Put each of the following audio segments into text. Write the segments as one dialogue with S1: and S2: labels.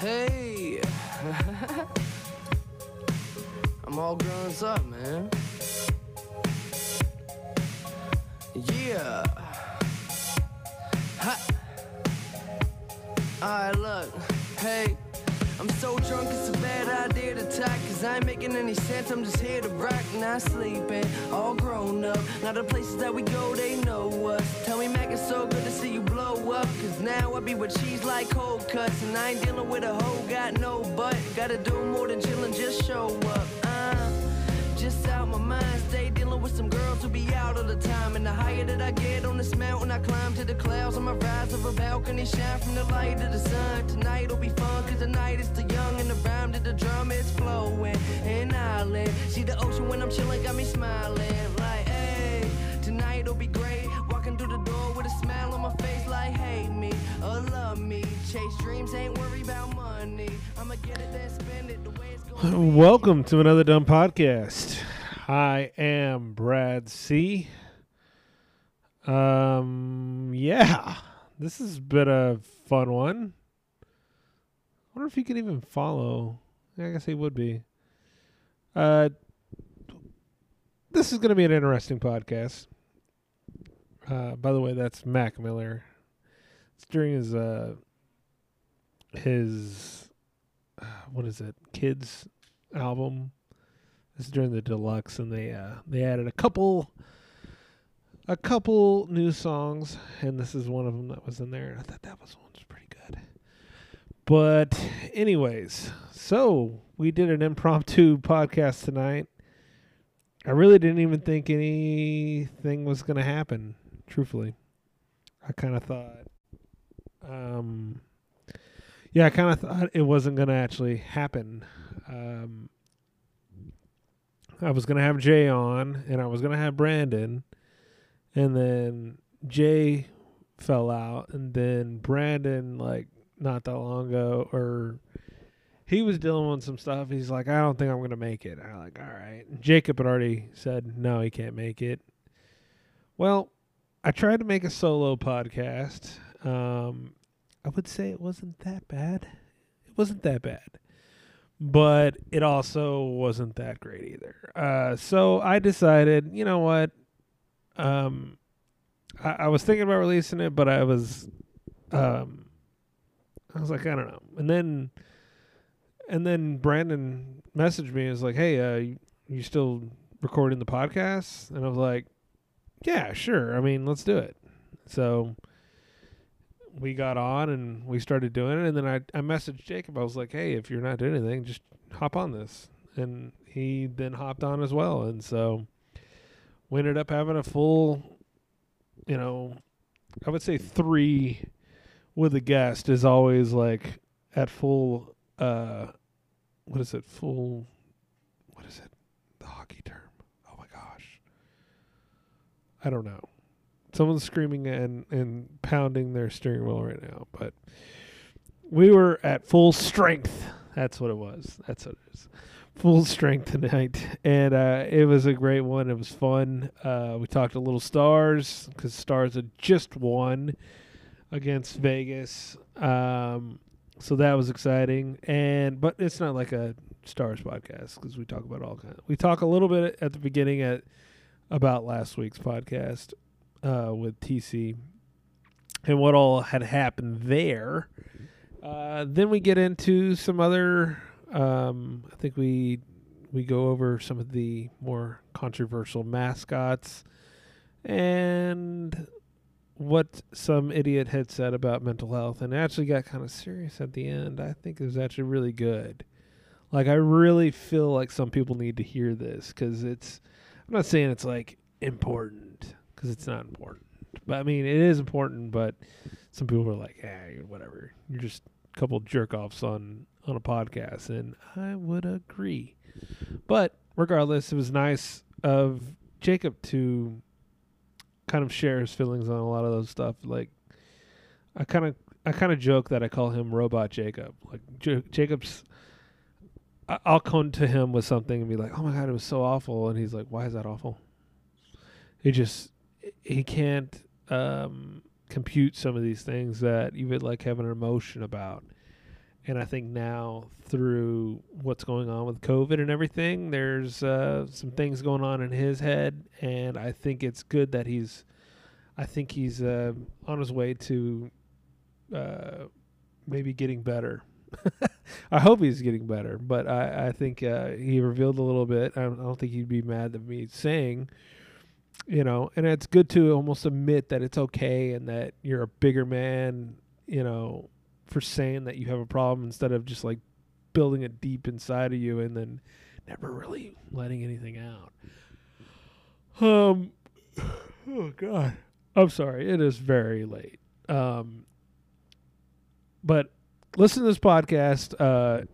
S1: Hey, I'm all grown up, man. Yeah. Ha. Alright, look. Hey. I'm so drunk, it's a bad idea to talk. Cause I ain't making any sense. I'm just here to rock, not sleeping. All grown up. Now the places that we go, they know us. Tell me, Mac, it's so good to see you blow up. Cause now I be with cheese like cold cuts. And I ain't dealing with a hoe, got no butt. Gotta do more than chillin', just show up. Uh, just out my mind, stay with some girls who be out all the time. And the higher that I get on this mountain, I climb to the clouds on my rise of a balcony, shine from the light of the sun. Tonight'll be fun, cause the night is still young, and the rhyme to the drum is flowing. And island, see the ocean when I'm chilling, got me smiling. Like, hey, tonight'll be great. Walking through the door with a smile on my face, like, hate me or love me. Chase dreams, ain't worry about money. I'ma get it, then spend it the way it's going.
S2: Welcome to another dumb podcast. I am Brad C. Um, yeah, this has been a fun one. I wonder if you can even follow. I guess he would be. Uh, this is going to be an interesting podcast. Uh, by the way, that's Mac Miller. It's during his uh his uh, what is it? Kids album. This is during the deluxe, and they uh, they added a couple a couple new songs, and this is one of them that was in there. I thought that was one was pretty good. But anyways, so we did an impromptu podcast tonight. I really didn't even think anything was going to happen. Truthfully, I kind of thought, um, yeah, I kind of thought it wasn't going to actually happen. Um, I was gonna have Jay on, and I was gonna have Brandon, and then Jay fell out, and then Brandon, like not that long ago, or he was dealing with some stuff. He's like, I don't think I'm gonna make it. I'm like, all right. Jacob had already said no, he can't make it. Well, I tried to make a solo podcast. Um, I would say it wasn't that bad. It wasn't that bad but it also wasn't that great either. Uh, so I decided, you know what? Um, I, I, was thinking about releasing it, but I was, um, I was like, I don't know. And then, and then Brandon messaged me. and was like, Hey, uh, you, you still recording the podcast? And I was like, Yeah, sure. I mean, let's do it. So we got on and we started doing it and then I, I messaged Jacob. I was like, Hey, if you're not doing anything, just hop on this. And he then hopped on as well. And so we ended up having a full you know, I would say three with a guest is always like at full uh what is it? Full what is it? The hockey term. Oh my gosh. I don't know someone's screaming and and pounding their steering wheel right now but we were at full strength. That's what it was. That's what it is. Full strength tonight. And uh, it was a great one. It was fun. Uh, we talked a little stars because stars had just won against vegas. Um, so that was exciting. And but it's not like a stars podcast because we talk about all kind of, we talk a little bit at the beginning at about last week's podcast uh, with TC and what all had happened there. Uh, then we get into some other. Um, I think we we go over some of the more controversial mascots and what some idiot had said about mental health, and actually got kind of serious at the end. I think it was actually really good. Like I really feel like some people need to hear this because it's. I'm not saying it's like important because it's not important. But I mean, it is important. But some people are like, "Hey, whatever. You're just a couple jerk offs on on a podcast," and I would agree. But regardless, it was nice of Jacob to kind of share his feelings on a lot of those stuff. Like, I kind of I kind of joke that I call him Robot Jacob. Like J- Jacob's. I'll come to him with something and be like, "Oh my god, it was so awful," and he's like, "Why is that awful?" He just he can't um, compute some of these things that you would like have an emotion about. And I think now through what's going on with COVID and everything, there's uh, some things going on in his head, and I think it's good that he's. I think he's uh, on his way to uh, maybe getting better. I hope he's getting better, but I, I think uh, he revealed a little bit. I don't, I don't think he'd be mad at me saying, you know, and it's good to almost admit that it's okay and that you're a bigger man, you know, for saying that you have a problem instead of just like building it deep inside of you and then never really letting anything out. Um, oh God, I'm sorry. It is very late. Um, but listen to this podcast. Uh,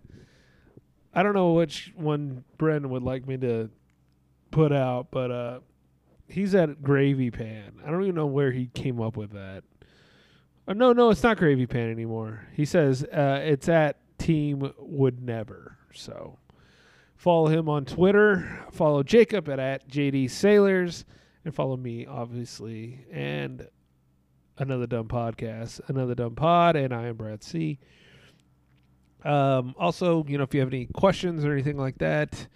S2: I don't know which one Brendan would like me to put out, but uh, he's at Gravy Pan. I don't even know where he came up with that. Uh, no, no, it's not Gravy Pan anymore. He says uh, it's at Team Would Never. So follow him on Twitter. Follow Jacob at, at JD Sailors. And follow me, obviously. And another dumb podcast, another dumb pod. And I am Brad C. Um, also, you know, if you have any questions or anything like that,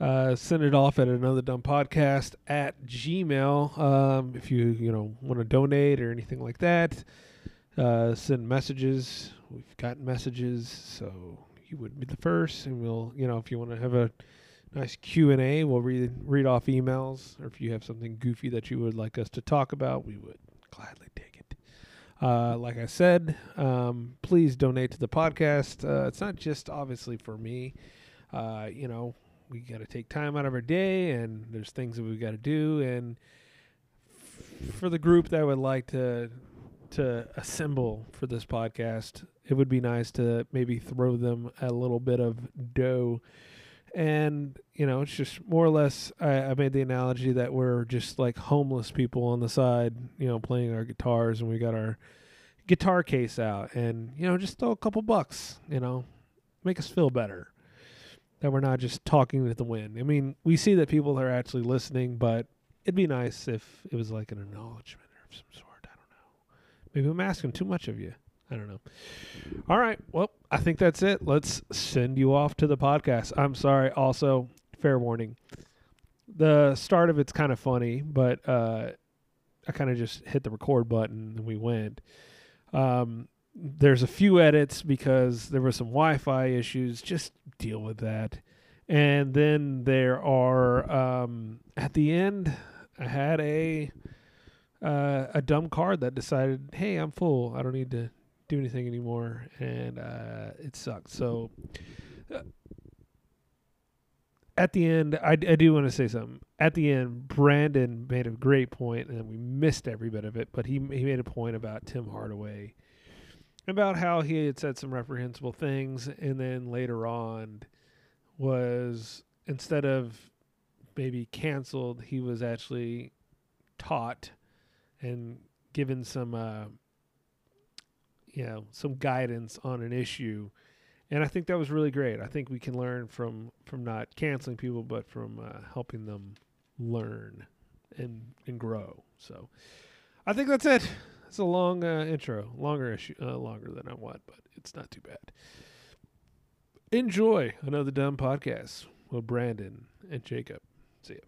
S2: uh, send it off at another dumb podcast at Gmail. Um, if you you know want to donate or anything like that, uh, send messages. We've got messages, so you would be the first, and we'll you know if you want to have a nice Q and A, we'll read read off emails, or if you have something goofy that you would like us to talk about, we would gladly take it. Uh, like I said, um, please donate to the podcast. Uh, it's not just obviously for me. Uh, you know, we got to take time out of our day, and there's things that we've got to do. And f- for the group that would like to to assemble for this podcast, it would be nice to maybe throw them a little bit of dough. And you know, it's just more or less. I, I made the analogy that we're just like homeless people on the side, you know, playing our guitars, and we got our guitar case out, and you know, just throw a couple bucks, you know, make us feel better that we're not just talking to the wind. I mean, we see that people are actually listening, but it'd be nice if it was like an acknowledgement of some sort. I don't know. Maybe I'm asking too much of you. I don't know. All right. Well, I think that's it. Let's send you off to the podcast. I'm sorry. Also, fair warning. The start of it's kind of funny, but uh, I kind of just hit the record button and we went. Um, there's a few edits because there were some Wi-Fi issues. Just deal with that. And then there are um, at the end, I had a uh, a dumb card that decided, hey, I'm full. I don't need to do anything anymore, and uh, it sucked. So. Uh, at the end, I, I do want to say something. At the end, Brandon made a great point, and we missed every bit of it. But he he made a point about Tim Hardaway, about how he had said some reprehensible things, and then later on was instead of maybe canceled, he was actually taught and given some, uh, you know, some guidance on an issue, and I think that was really great. I think we can learn from from not canceling people, but from uh, helping them learn and and grow. So, I think that's it. It's a long uh, intro, longer issue, uh, longer than I want, but it's not too bad. Enjoy another dumb podcast with Brandon and Jacob. See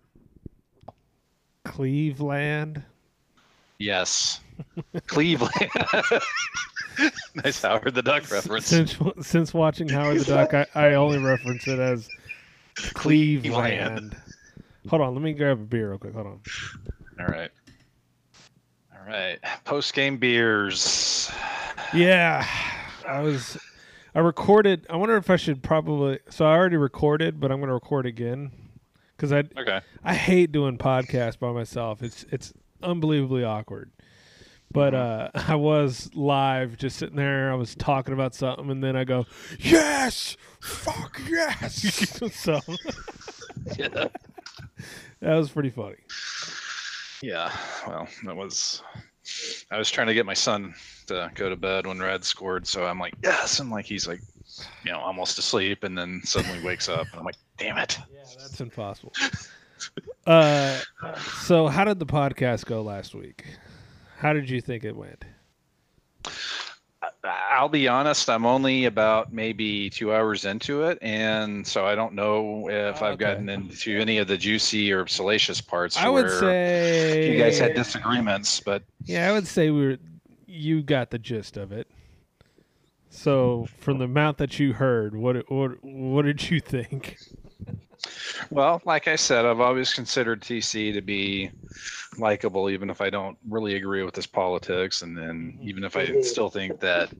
S2: ya. Cleveland.
S3: Yes. Cleveland. nice Howard the Duck reference.
S2: Since since watching Howard the Duck, I, I only reference it as Cleveland. Hold on, let me grab a beer real quick. Hold on.
S3: All right. Right. Post game beers.
S2: Yeah, I was. I recorded. I wonder if I should probably. So I already recorded, but I'm going to record again because I
S3: Okay.
S2: I hate doing podcasts by myself. It's it's unbelievably awkward. But uh, I was live, just sitting there. I was talking about something, and then I go, "Yes, fuck yes!" so
S3: Yeah.
S2: that was pretty funny.
S3: Yeah. Well, that was. I was trying to get my son to go to bed when Red scored, so I'm like, yes, and like he's like, you know, almost asleep, and then suddenly wakes up, and I'm like, damn it.
S2: Yeah, that's impossible. uh, so how did the podcast go last week? How did you think it went?
S3: I'll be honest. I'm only about maybe two hours into it, and so I don't know if
S2: Oh,
S3: I've
S2: okay.
S3: gotten into any of the juicy or salacious parts.
S2: I would say
S3: you guys had disagreements, but
S2: Yeah, I would say we were. You got the gist of it. So, from the amount that you heard, what what what did you think?
S3: Well, like I said, I've always considered TC to be likable, even if I don't really agree with his politics, and then mm-hmm. even if I mm-hmm. still think that.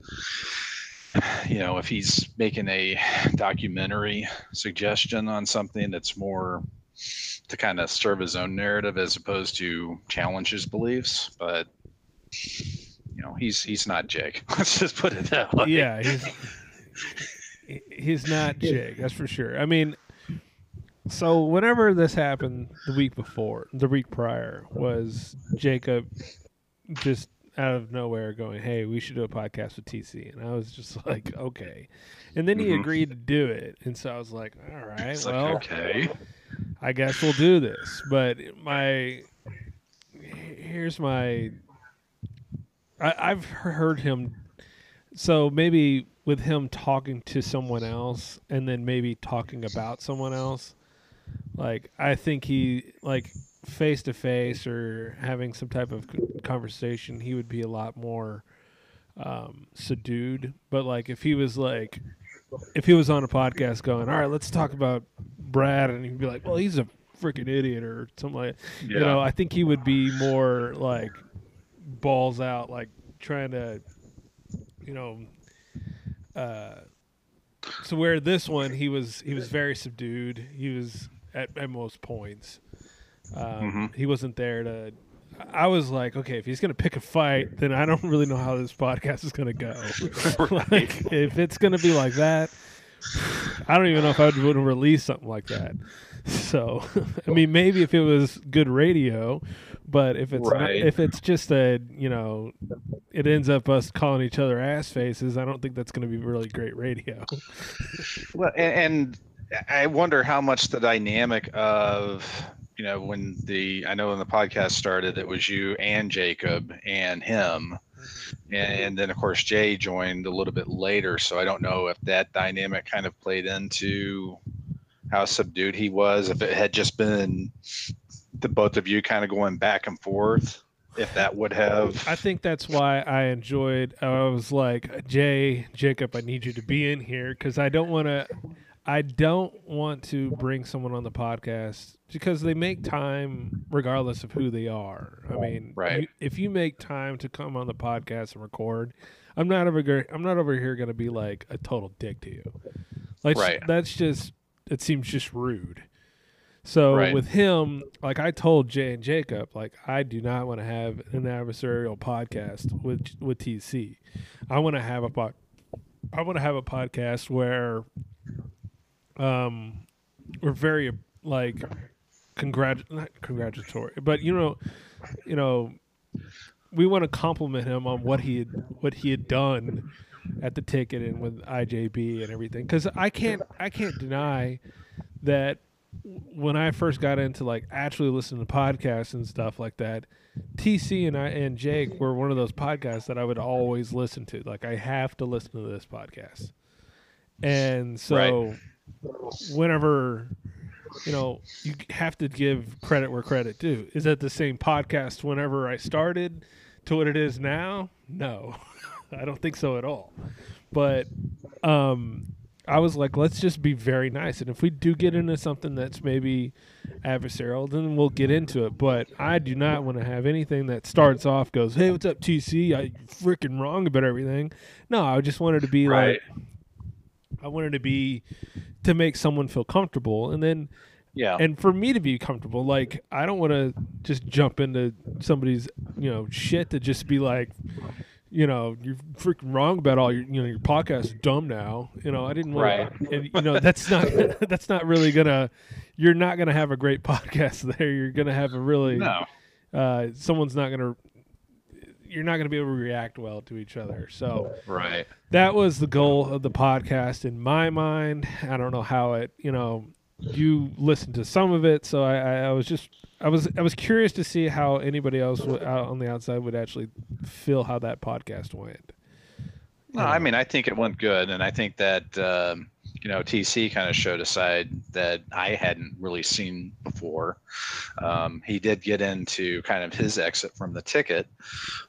S3: You know, if he's making a documentary suggestion on something that's more to kind of serve his own narrative as opposed to challenge his beliefs, but you know, he's he's not Jake. Let's just put it that way.
S2: Yeah, he's he's not Jake, that's for sure. I mean, so whenever this happened the week before, the week prior, was Jacob just out of nowhere going, "Hey, we should do a podcast with TC," and I was just like, "Okay," and then he
S3: Mhm.
S2: agreed to do it, and so I was like, "All right,
S3: It's like,
S2: well."
S3: okay.
S2: I guess we'll do this. But my here's my I, I've heard him so maybe with him talking to someone else and then maybe talking about someone else. Like I think he like face to face or having some type of conversation, he would be a lot more um, subdued. But like if he was like if he was on a podcast going, all right, let's talk about Brad, and he'd be like, well, he's a freaking idiot or something like,
S3: Yeah.
S2: you know, I think he would be more like balls out, like trying to, you know, uh, so where this one he was he was very subdued. He was at, at most points. Um,
S3: Mhm.
S2: He wasn't there to. I was like, okay, if he's gonna pick a fight, then I don't really know how this podcast is gonna go. like, if it's gonna be like that, I don't even know if I would release something like that. So, I mean, maybe if it was good radio, but if it's not, if it's just a you know, it ends up us calling each other ass faces. I don't think that's going to be really great radio.
S3: Well, and, and I wonder how much the dynamic of you know when the I know when the podcast started, it was you and Jacob and him, and, and then of course Jay joined a little bit later. So I don't know if that dynamic kind of played into how subdued he was. If it had just been the both of you kind of going back and forth, if that would have.
S2: I think that's why I enjoyed. I was like, Jay, Jacob, I need you to be in here because I don't want to. I don't want to bring someone on the podcast because they make time regardless of who they are. I mean,
S3: Right.
S2: you- if you make time to come on the podcast and record, I'm not over. I'm not over here going to be like a total dick to you. Like
S3: Right.
S2: that's just. It seems just rude. So
S3: Right.
S2: with him, like I told Jay and Jacob, like I do not want to have an adversarial podcast with with TC. I want to have a pod, I want to have a podcast where, um, we're very like congrat not congratulatory, but you know, you know, we want to compliment him on what he had what he had done at the ticket and with IJB and everything. Because I can't I can't deny that when I first got into like actually listening to podcasts and stuff like that, TC and I and Jake were one of those podcasts that I would always listen to. Like I have to listen to this podcast. And so whenever you know, you have to give credit where credit due. Is that the same podcast whenever I started to what it is now? No. I don't think so at all. But um I was like, let's just be very nice. And if we do get into something that's maybe adversarial, then we'll get into it. But I do not want to have anything that starts off goes, Hey, what's up, TC? I freaking wrong about everything. No, I just wanted to be
S3: Right.
S2: like I wanted to be to make someone feel comfortable and then
S3: Yeah.
S2: and for me to be comfortable like i don't want to just jump into somebody's you know shit to just be like you know you're freaking wrong about all your you know your podcast is dumb now you know i didn't want
S3: Right.
S2: and you know that's not that's not really gonna you're not gonna have a great podcast there you're gonna have a really
S3: no.
S2: uh someone's not gonna you're not gonna be able to react well to each other so
S3: Right.
S2: that was the goal of the podcast in my mind. I don't know how it, you know, you listened to some of it, so I, I, I was just, I was, I was curious to see how anybody else would, out on the outside would actually feel how that podcast went.
S3: No, I mean, I think it went good, and I think that um, you know TC kind of showed a side that I hadn't really seen before. Um, he did get into kind of his exit from the ticket,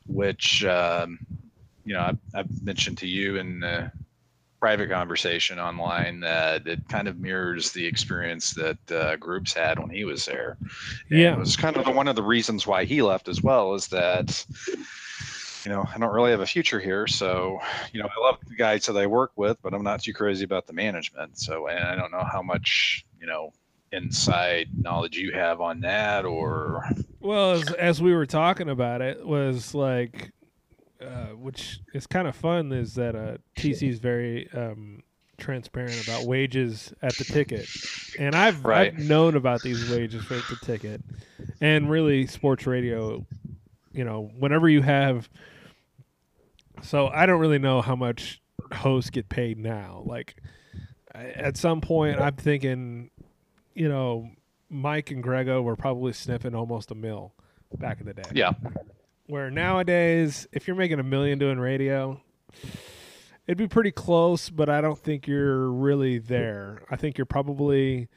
S3: which um, you know I, I've mentioned to you in the private conversation online that it kind of mirrors the experience that uh, groups had when he was there. And
S2: Yeah.
S3: it was kind of the, one of the reasons why he left as well is that you know, I don't really have a future here. So, you know, I love the guys that I work with, but I'm not too crazy about the management. So, and I don't know how much, you know, inside knowledge you have on that or
S2: Well, as, as we were talking about it, was like, uh, which is kind of fun, is that uh, TC is very um, transparent about wages at the ticket, and I've
S3: Right.
S2: I've known about these wages for the ticket, and really sports radio. You know, whenever you have, so I don't really know how much hosts get paid now. Like, at some point, I'm thinking, you know, Mike and Grego were probably sniffing almost a mil back in the day.
S3: yeah,
S2: Where nowadays, if you're making a million doing radio, it'd be pretty close, but I don't think you're really there. I think you're probably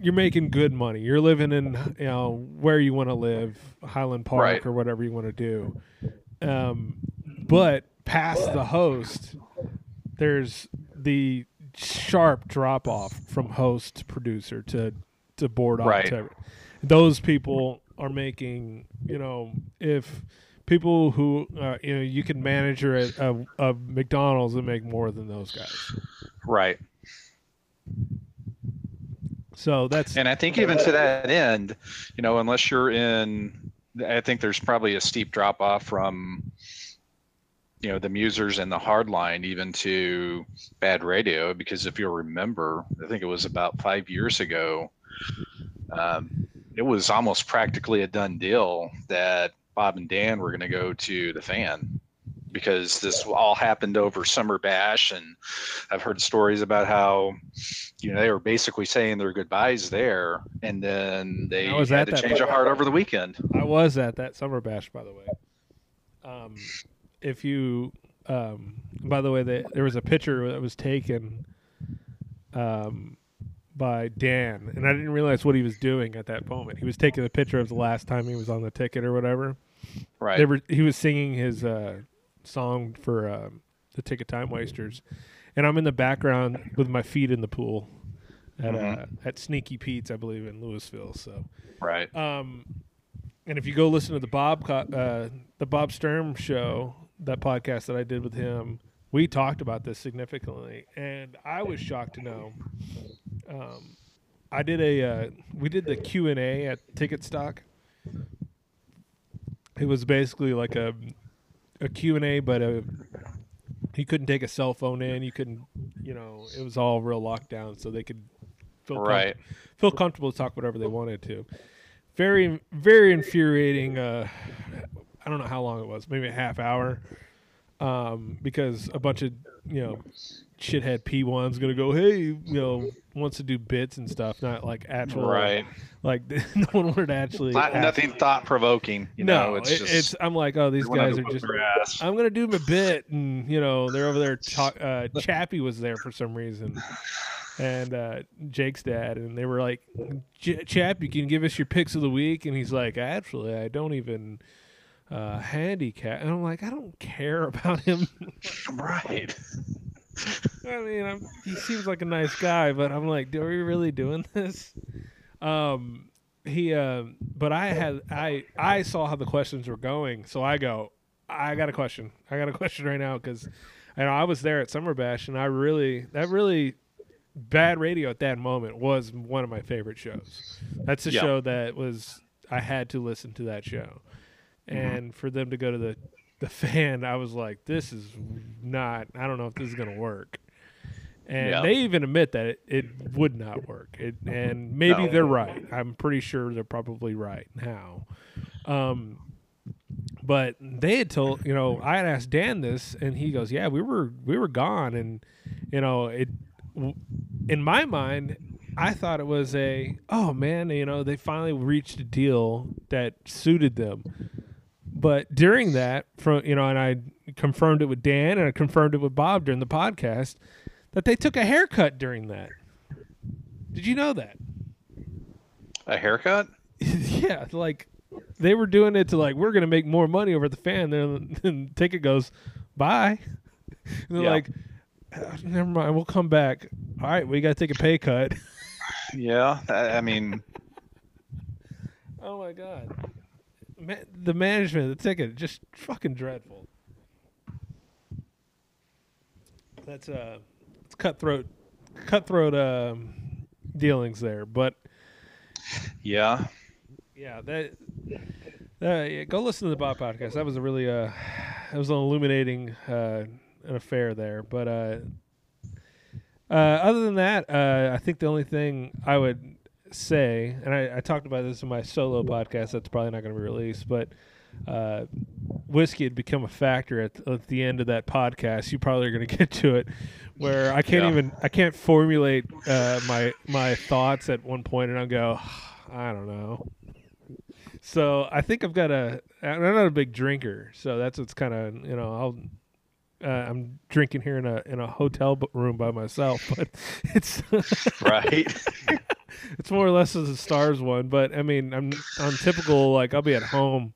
S2: you're making good money. You're living in you know where you want to live, Highland Park
S3: Right.
S2: or whatever you want to do. Um, but past the host, there's the sharp drop off from host to producer to to board off.
S3: Right.
S2: To, those people are making you know if people who uh, you know you can manager at a, a McDonald's and make more than those guys.
S3: right.
S2: So that's
S3: And I think even to that end, you know, unless you're in, I think there's probably a steep drop off from, you know, the musers and the hard line even to bad radio. Because if you'll remember, I think it was about five years ago, um, it was almost practically a done deal that Bob and Dan were going to go to the fan because this all happened over summer bash and i've heard stories about how you know they were basically saying their goodbyes there and then they
S2: was
S3: had to change their heart over the weekend
S2: I was at that summer bash, by the way. Um, if you, um, by the way, they, there was a picture that was taken um, by Dan, and I didn't realize what he was doing at that moment. He was taking a picture of the last time he was on the ticket or whatever.
S3: right
S2: They were, he was singing his uh, song for um, the Ticket Time Wasters, and I'm in the background with my feet in the pool at uh,
S3: Mhm.
S2: at Sneaky Pete's, I believe, in Lewisville. So.
S3: right
S2: Um, and if you go listen to the Bob uh, the Bob Sturm show, that podcast that I did with him, we talked about this significantly, and I was shocked to know. Um, I did a uh, we did the Q and A at Ticket Stock. It was basically like a a Q and A, but a he couldn't take a cell phone in. You couldn't, you know, it was all real lockdown, so they could feel com-
S3: right
S2: feel comfortable to talk whatever they wanted to. Very, very infuriating. Uh, I don't know how long it was, maybe a half hour, um, because a bunch of you know shithead P ones gonna go, hey, you know, wants to do bits and stuff, not like actual,
S3: right
S2: Like no one wanted to actually.
S3: Not, nothing thought provoking
S2: no,
S3: know it's
S2: it-
S3: just
S2: it's. I'm like, oh, these guys are just. I'm gonna do my bit, and you know they're over there. Talk, uh, Chappie was there for some reason, and uh, Jake's dad, and they were like, "Ch- "Chap, you can give us your picks of the week," and he's like, "Actually, I don't even uh, handicap." And I'm like, "I don't care about him.
S3: right
S2: I mean, I'm, he seems like a nice guy, but I'm like, are we really doing this?" Um, he, uh, but I had I I saw how the questions were going, so I go, I got a question. I got a question right now because I know I was there at Summer Bash, and I really that really bad radio at that moment was one of my favorite shows. That's a show that was I had to listen to that show, and for them to go to the the fan, I was like, this is not. I don't know if this is gonna work. And
S3: Yeah.
S2: they even admit that it, it would not work. It, and maybe
S3: No.
S2: they're right. I'm pretty sure they're probably right now. Um, but they had told you know I had asked Dan this, and he goes, "Yeah, we were we were gone," and you know it. In my mind, I thought it was a oh man, you know they finally reached a deal that suited them. But during that, from you know, and I confirmed it with Dan and I confirmed it with Bob during the podcast that they took a haircut during that. Did you know that?
S3: A haircut?
S2: yeah, like they were doing it to like we're gonna make more money over the fan. Then and ticket goes, bye. And they're
S3: Yeah.
S2: like, "Uh, never mind, we'll come back. All right, we gotta take a pay cut.
S3: Yeah. I, I mean,
S2: oh my god, Ma- the management of the ticket just fucking dreadful. That's uh, it's cutthroat, cutthroat um, dealings there, but
S3: yeah.
S2: Yeah, that. Uh, yeah, go listen to the Bob podcast. That was a really uh, that was an illuminating uh, an affair there. But uh, uh, other than that, uh, I think the only thing I would say, and I, I talked about this in my solo podcast. That's probably not going to be released, but uh, whiskey had become a factor at, at the end of that podcast. You probably are going to get to it, where I can't
S3: Yeah.
S2: even I can't formulate uh, my my thoughts at one point, and I'll go, I don't know. So I think I've got a. I'm not a big drinker, so that's what's kind of you know I'll. Uh, I'm drinking here in a in a hotel room by myself, but it's
S3: Right.
S2: it's more or less as a stars one. But I mean, I'm on typical like I'll be at home.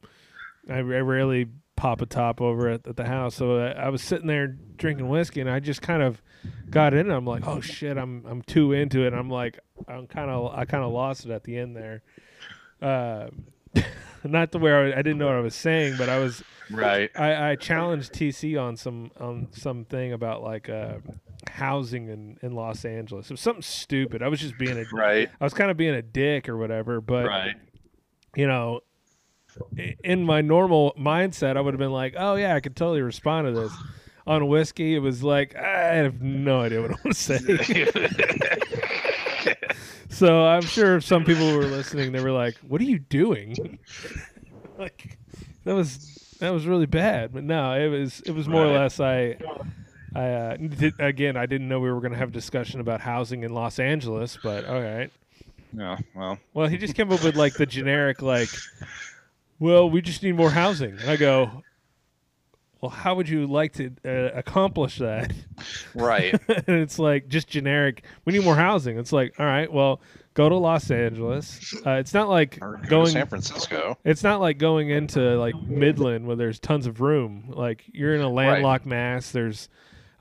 S2: I, I rarely pop a top over at, at the house, so I, I was sitting there drinking whiskey, and I just kind of got in. And I'm like, oh shit, I'm I'm too into it. I'm like, I'm kind of I kind of lost it at the end there. Uh, not to where I, I didn't know what I was saying, but I was
S3: right.
S2: I, I challenged TC on some on something about like uh, housing in, in Los Angeles. It was something stupid. I was just being a
S3: Right.
S2: I was kind of being a dick or whatever. But
S3: Right.
S2: you know, in my normal mindset, I would have been like, "Oh yeah, I could totally respond to this." On whiskey, it was like I have no idea what I want to say. so I'm sure some people were listening, they were like, "What are you doing?" like that was that was really bad. But no, it was it was more or less I. Uh, did, again, I didn't know we were going to have a discussion about housing in Los Angeles, but all right.
S3: yeah. Well.
S2: Well, he just came up with like the generic, like, well, we just need more housing. And I go, well, how would you like to uh, accomplish that?
S3: Right.
S2: and it's like just generic. We need more housing. It's like, all right, well, go to Los Angeles. Uh, it's not like
S3: Or
S2: going.
S3: San Francisco.
S2: It's not like going into like Midland where there's tons of room. Like you're in a landlocked mass. There's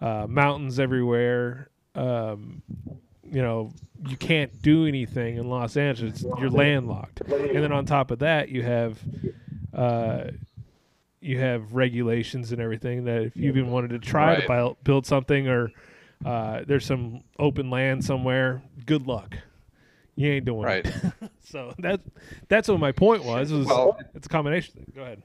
S2: uh, mountains everywhere. Um, you know, you can't do anything in Los Angeles. You're landlocked, and then on top of that, you have uh, you have regulations and everything that if you even wanted to try to
S3: Right.
S2: build, build something or uh, there's some open land somewhere, good luck. You ain't doing
S3: Right.
S2: it. so that that's what my point was. was
S3: Well-
S2: it's a combination thing. Go ahead.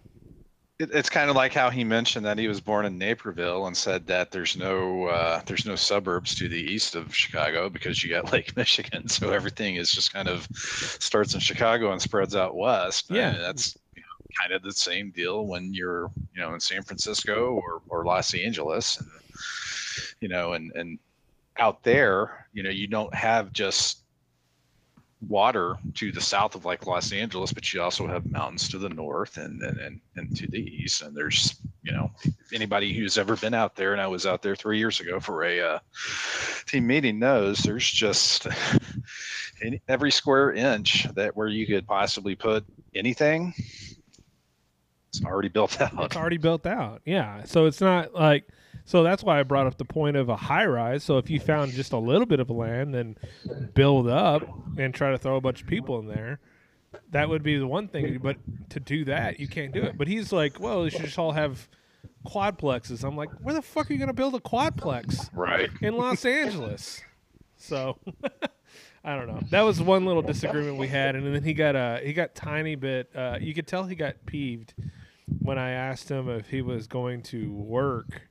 S3: It, it's kind of like how he mentioned that he was born in Naperville and said that there's no uh, there's no suburbs to the east of Chicago because you got Lake Michigan, so everything is just kind of starts in Chicago and spreads out west.
S2: Yeah.
S3: And that's you know, kind of the same deal when you're you know in San Francisco or or Los Angeles, and you know, and and out there, you know, you don't have just water to the south of like Los Angeles, but you also have mountains to the north and and, and, and to the east. And there's, you know, anybody who's ever been out there, and I was out there three years ago for a uh, team meeting knows there's just every square inch that where you could possibly put anything, it's already built out.
S2: It's already built out. Yeah. So it's not like so that's why I brought up the point of a high rise. So if you found just a little bit of land and build up and try to throw a bunch of people in there, that would be the one thing. But to do that, you can't do it. But he's like, well, you should just all have quadplexes. I'm like, where the fuck are you going to build a quadplex
S3: Right.
S2: in Los Angeles? So I don't know. That was one little disagreement we had, and then he got a he got tiny bit. Uh, you could tell he got peeved when I asked him if he was going to work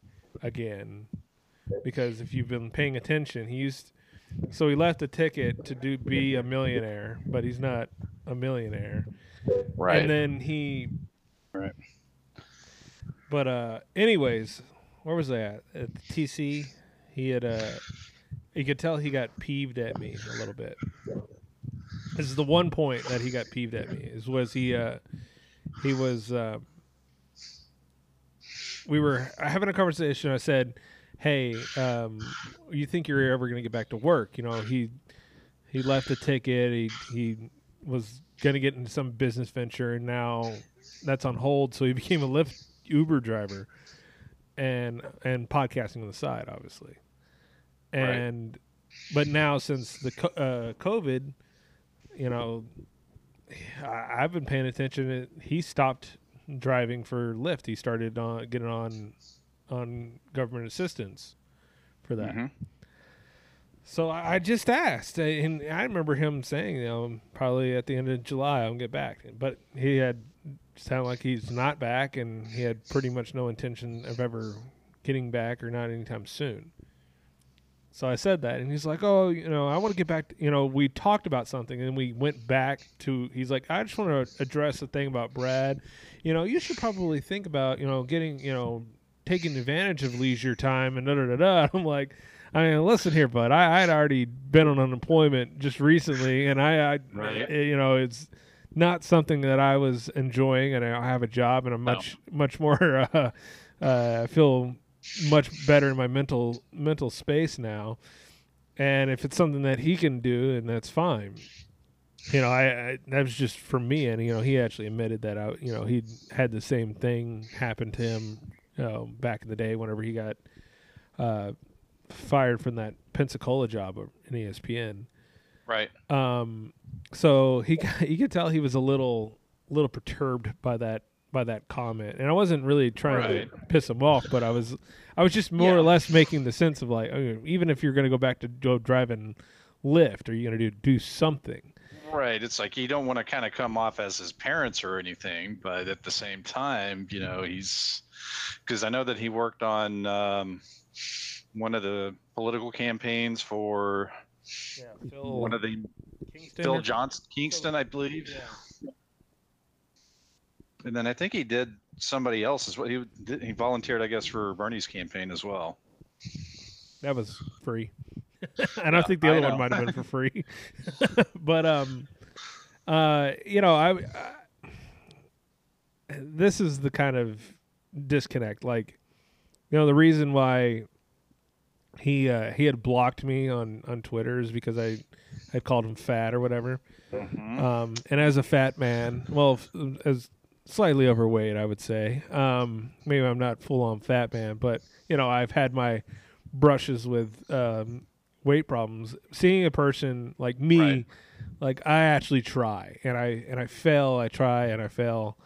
S2: again, because if you've been paying attention, he used. So he left a ticket to do be a millionaire, but he's not a millionaire.
S3: Right.
S2: And then he.
S3: Right.
S2: But uh, anyways, where was I at? At the TC, he had uh, you could tell he got peeved at me a little bit. This is the one point that he got peeved at me. Is was he uh, he was uh, we were having a conversation. I said, "Hey, um, you think you're ever going to get back to work?" You know, he he left a ticket. He he was going to get into some business venture, and now that's on hold. So he became a Lyft Uber driver, and and podcasting on the side, obviously.
S3: Right.
S2: And but now since the uh, COVID, you know, I, I've been paying attention. He stopped driving for Lyft. He started on getting on on government assistance for that.
S3: Mhm.
S2: So I I just asked, uh, and I remember him saying, you know, probably at the end of July I'll get back. But he had sounded like he's not back, and he had pretty much no intention of ever getting back or not anytime soon. So I said that, and he's like, "Oh, you know, I want to get back. To, you know, we talked about something, and we went back to. He's like, I just want to address the thing about Brad. You know, you should probably think about, you know, getting, you know, taking advantage of leisure time and da da da da. I'm like, I mean, listen here, bud. I I'd already been on unemployment just recently, and I, I
S3: Right.
S2: you know, it's not something that I was enjoying, and I have a job, and I'm
S3: No.
S2: much much more. Uh, uh, I feel much better in my mental mental space now. And if it's something that he can do, and that's fine. You know, I, I that was just for me, and you know, he actually admitted that I, you know, he had the same thing happen to him uh, back in the day whenever he got uh, fired from that Pensacola job in ESPN.
S3: Right.
S2: Um, so he you could tell he was a little little perturbed by that by that comment, and I wasn't really trying to piss him off, but I was I was just more or less making the sense of like, okay, even if you're going to go back to go driving Lyft, are you going to do do something?
S3: Right. It's like you don't want to kind of come off as his parents or anything, but at the same time, you know, he's because I know that he worked on um, one of the political campaigns for
S2: Yeah, Phil,
S3: one of the
S2: Kingston
S3: Phil Johnson, Kingston, I believe.
S2: Yeah.
S3: And then I think he did somebody else's. What he he volunteered, I guess, for Bernie's campaign as well.
S2: That was free. and I
S3: Yeah,
S2: think the other one might have been for free. but um uh you know, I, I this is the kind of disconnect like you know the reason why he uh he had blocked me on on Twitter is because I had called him fat or whatever.
S3: Mhm.
S2: Um, and as a fat man, well, as slightly overweight, I would say. Um, maybe I'm not full on fat man, but you know, I've had my brushes with um, weight problems. Seeing a person like me,
S3: Right.
S2: like I actually try, and I and I fail, I try, and I fail,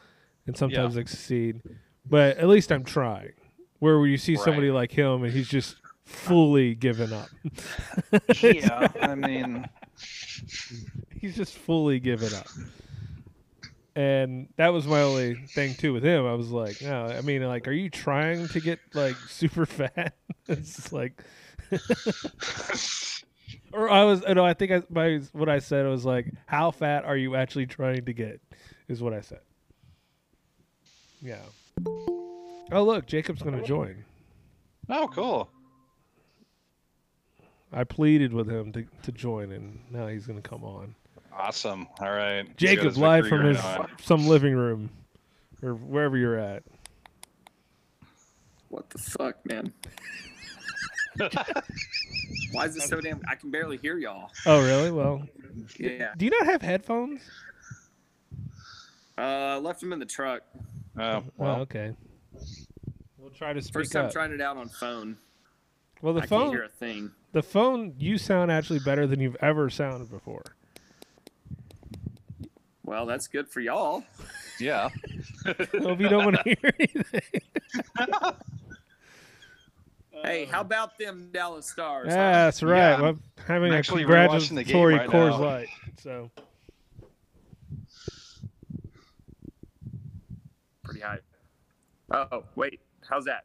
S2: and sometimes I succeed. But at least I'm trying. Where you see somebody like him, and he's just fully given up.
S3: yeah, I mean,
S2: he's just fully given up. And that was my only thing too with him. I was like, no, I mean, like, are you trying to get like super fat? it's like, or I was, you know, I think I, my what I said was like, how fat are you actually trying to get? Is what I said. Yeah. Oh look, Jacob's gonna join.
S3: oh, cool.
S2: I pleaded with him to, to join, and now he's gonna come on.
S3: Awesome. All right. He's got
S2: Jacob live from his
S3: on.
S2: some living room or wherever you're at.
S4: What the fuck, man? Why is it so damn? I can barely hear y'all.
S2: Oh, really? Well,
S4: Yeah.
S2: do you not have headphones?
S4: Uh, I left them in the truck.
S3: Oh,
S2: Well,
S3: well,
S2: okay. We'll try to speak
S4: First time
S2: up.
S4: trying it out on phone.
S2: well, the
S4: I can't
S2: phone,
S4: hear a thing.
S2: the phone, you sound actually better than you've ever sounded before.
S4: Well, that's good for y'all.
S3: yeah.
S2: Well, if you don't want to hear anything,
S4: Hey, how about them Dallas Stars? huh?
S2: yeah, that's right.
S3: Yeah,
S2: Well, having
S3: I'm
S2: a
S3: actually rewatching the game
S2: congratulatory
S3: right
S2: Coors
S3: now.
S2: Light. So,
S4: Pretty high. Oh, wait. How's that?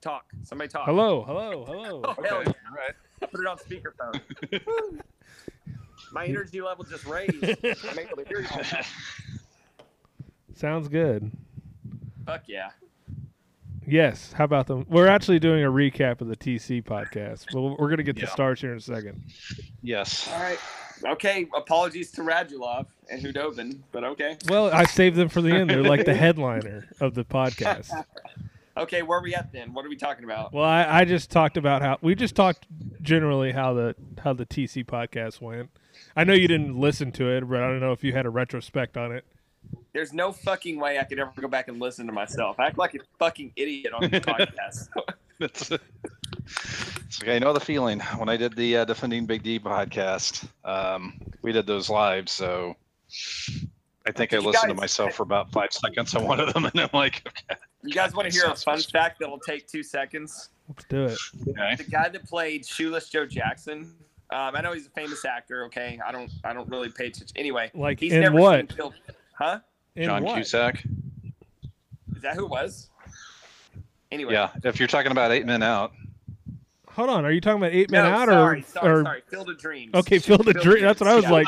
S4: Talk. Somebody talk.
S2: hello, hello, hello.
S4: Oh, hell yeah.
S3: All right.
S4: Put it on speakerphone. Woo. My energy level just raised. I'm able to hear you.
S2: Sounds good.
S4: Fuck yeah.
S2: Yes. How about them? We're actually doing a recap of the TC podcast. Well, we're gonna get to
S3: Yeah.
S2: stars here in a second.
S3: Yes.
S4: All right. Okay. Apologies to Radulov and Khudobin, but okay.
S2: Well, I saved them for the end. They're like the headliner of the podcast.
S4: Okay, where are we at then? What are we talking about?
S2: Well, I, I just talked about how we just talked generally how the how the TC podcast went. I know you didn't listen to it, but I don't know if you had a retrospect on it.
S4: There's no fucking way I could ever go back and listen to myself. I act like a fucking idiot on the podcast.
S3: It's, it's okay. I know the feeling. When I did the uh, Defending Big D podcast, um, we did those live, so I think I
S4: You
S3: listened to
S4: guys-
S3: myself for about five seconds on one of them, and I'm like, okay.
S4: You guys want to hear a fun fact that'll take two seconds?
S2: Let's do it.
S3: okay.
S4: The guy that played Shoeless Joe Jackson. Um, I know he's a famous actor. Okay, I don't. I don't really pay attention. Anyway,
S2: Like
S4: he's
S2: in
S4: never
S2: what?
S4: seen Phil- Huh?
S2: In
S3: John
S2: what?
S3: Cusack.
S4: Is that who it was? Anyway.
S3: Yeah, if you're talking about Eight Men Out,
S2: Hold on, are you talking about Eight Men
S4: No,
S2: Out
S4: sorry,
S2: or
S4: sorry,
S2: or
S4: sorry. Field of Dreams.
S2: okay, Field of Dreams? That's what I was
S4: yeah.
S2: like.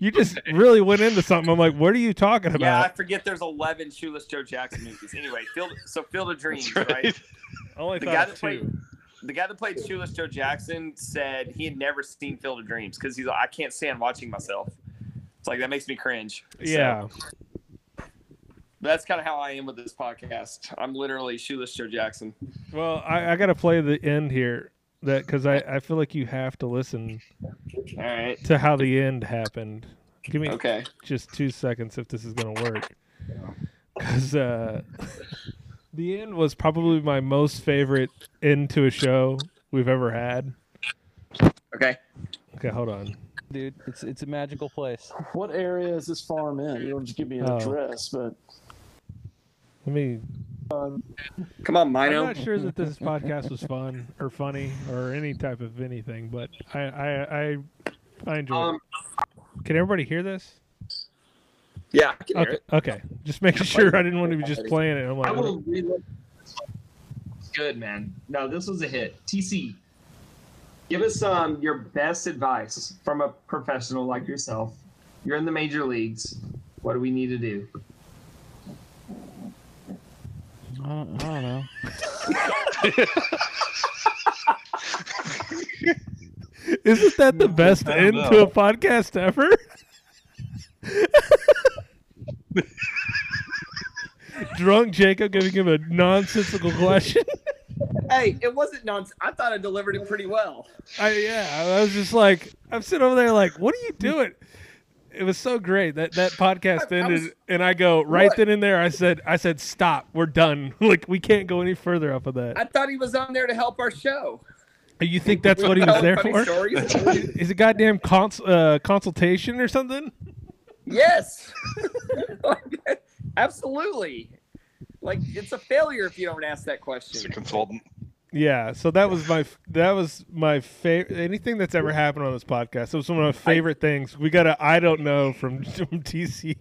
S2: You just really went into something. I'm like, what are you talking about?
S4: Yeah, I forget there's 11 Shoeless Joe Jackson movies. Anyway, Field, so Field of Dreams,
S3: That's
S4: right?
S3: right.
S2: Only
S4: The guy
S2: of
S4: that played the guy that played Shoeless Joe Jackson said he had never seen Field of Dreams because he's like, I can't stand watching myself. It's like that makes me cringe. So,
S2: Yeah,
S4: that's kind of how I am with this podcast. I'm literally Shoeless Joe Jackson.
S2: well, I, I got to play the end here. That because I, I feel like you have to listen
S4: All right.
S2: to how the end happened. Give me
S4: Okay.
S2: just two seconds if this is gonna work. Because uh, the end was probably my most favorite end to a show we've ever had.
S4: Okay.
S2: Okay, hold on.
S5: dude. It's it's a magical place.
S6: What area is this farm in? You don't just give me an
S2: Oh.
S6: address, but
S2: Let me.
S4: Come on,
S2: I'm not sure that this podcast was fun or funny or any type of anything, but I I I, I enjoyed
S4: Um,
S2: it. Can everybody hear this?
S4: yeah, I can hear
S2: Okay,
S4: it.
S2: okay. Just making sure I didn't want to be just playing it. I'm like,
S7: I will relook. Good man. No, this was a hit. TC, give us um your best advice from a professional like yourself. You're in the major leagues. What do we need to do?
S5: I don't, I don't know.
S2: Isn't that the best end
S3: know.
S2: to a podcast ever? Drunk Jacob giving him a nonsensical question.
S4: Hey, it wasn't nonsense. I thought I delivered it pretty well.
S2: I yeah, I was just like, I'm sitting over there like, what are you doing? It was so great that that podcast
S4: I- I
S2: ended,
S4: was-
S2: and I go right
S4: What?
S2: then and there. I said, I said, stop, we're done. like we can't go any further off of that.
S4: I thought he was on there to help our show.
S2: you think that's what he was there for?
S4: stories.
S2: Is it goddamn cons- uh, consultation or something?
S4: yes. Absolutely. Like it's a failure if you don't ask that question.
S3: It's a consultant.
S2: Yeah, so that was my that was my favorite. Anything that's ever happened on this podcast, it was one of my favorite things. We got a I don't know from, from TC.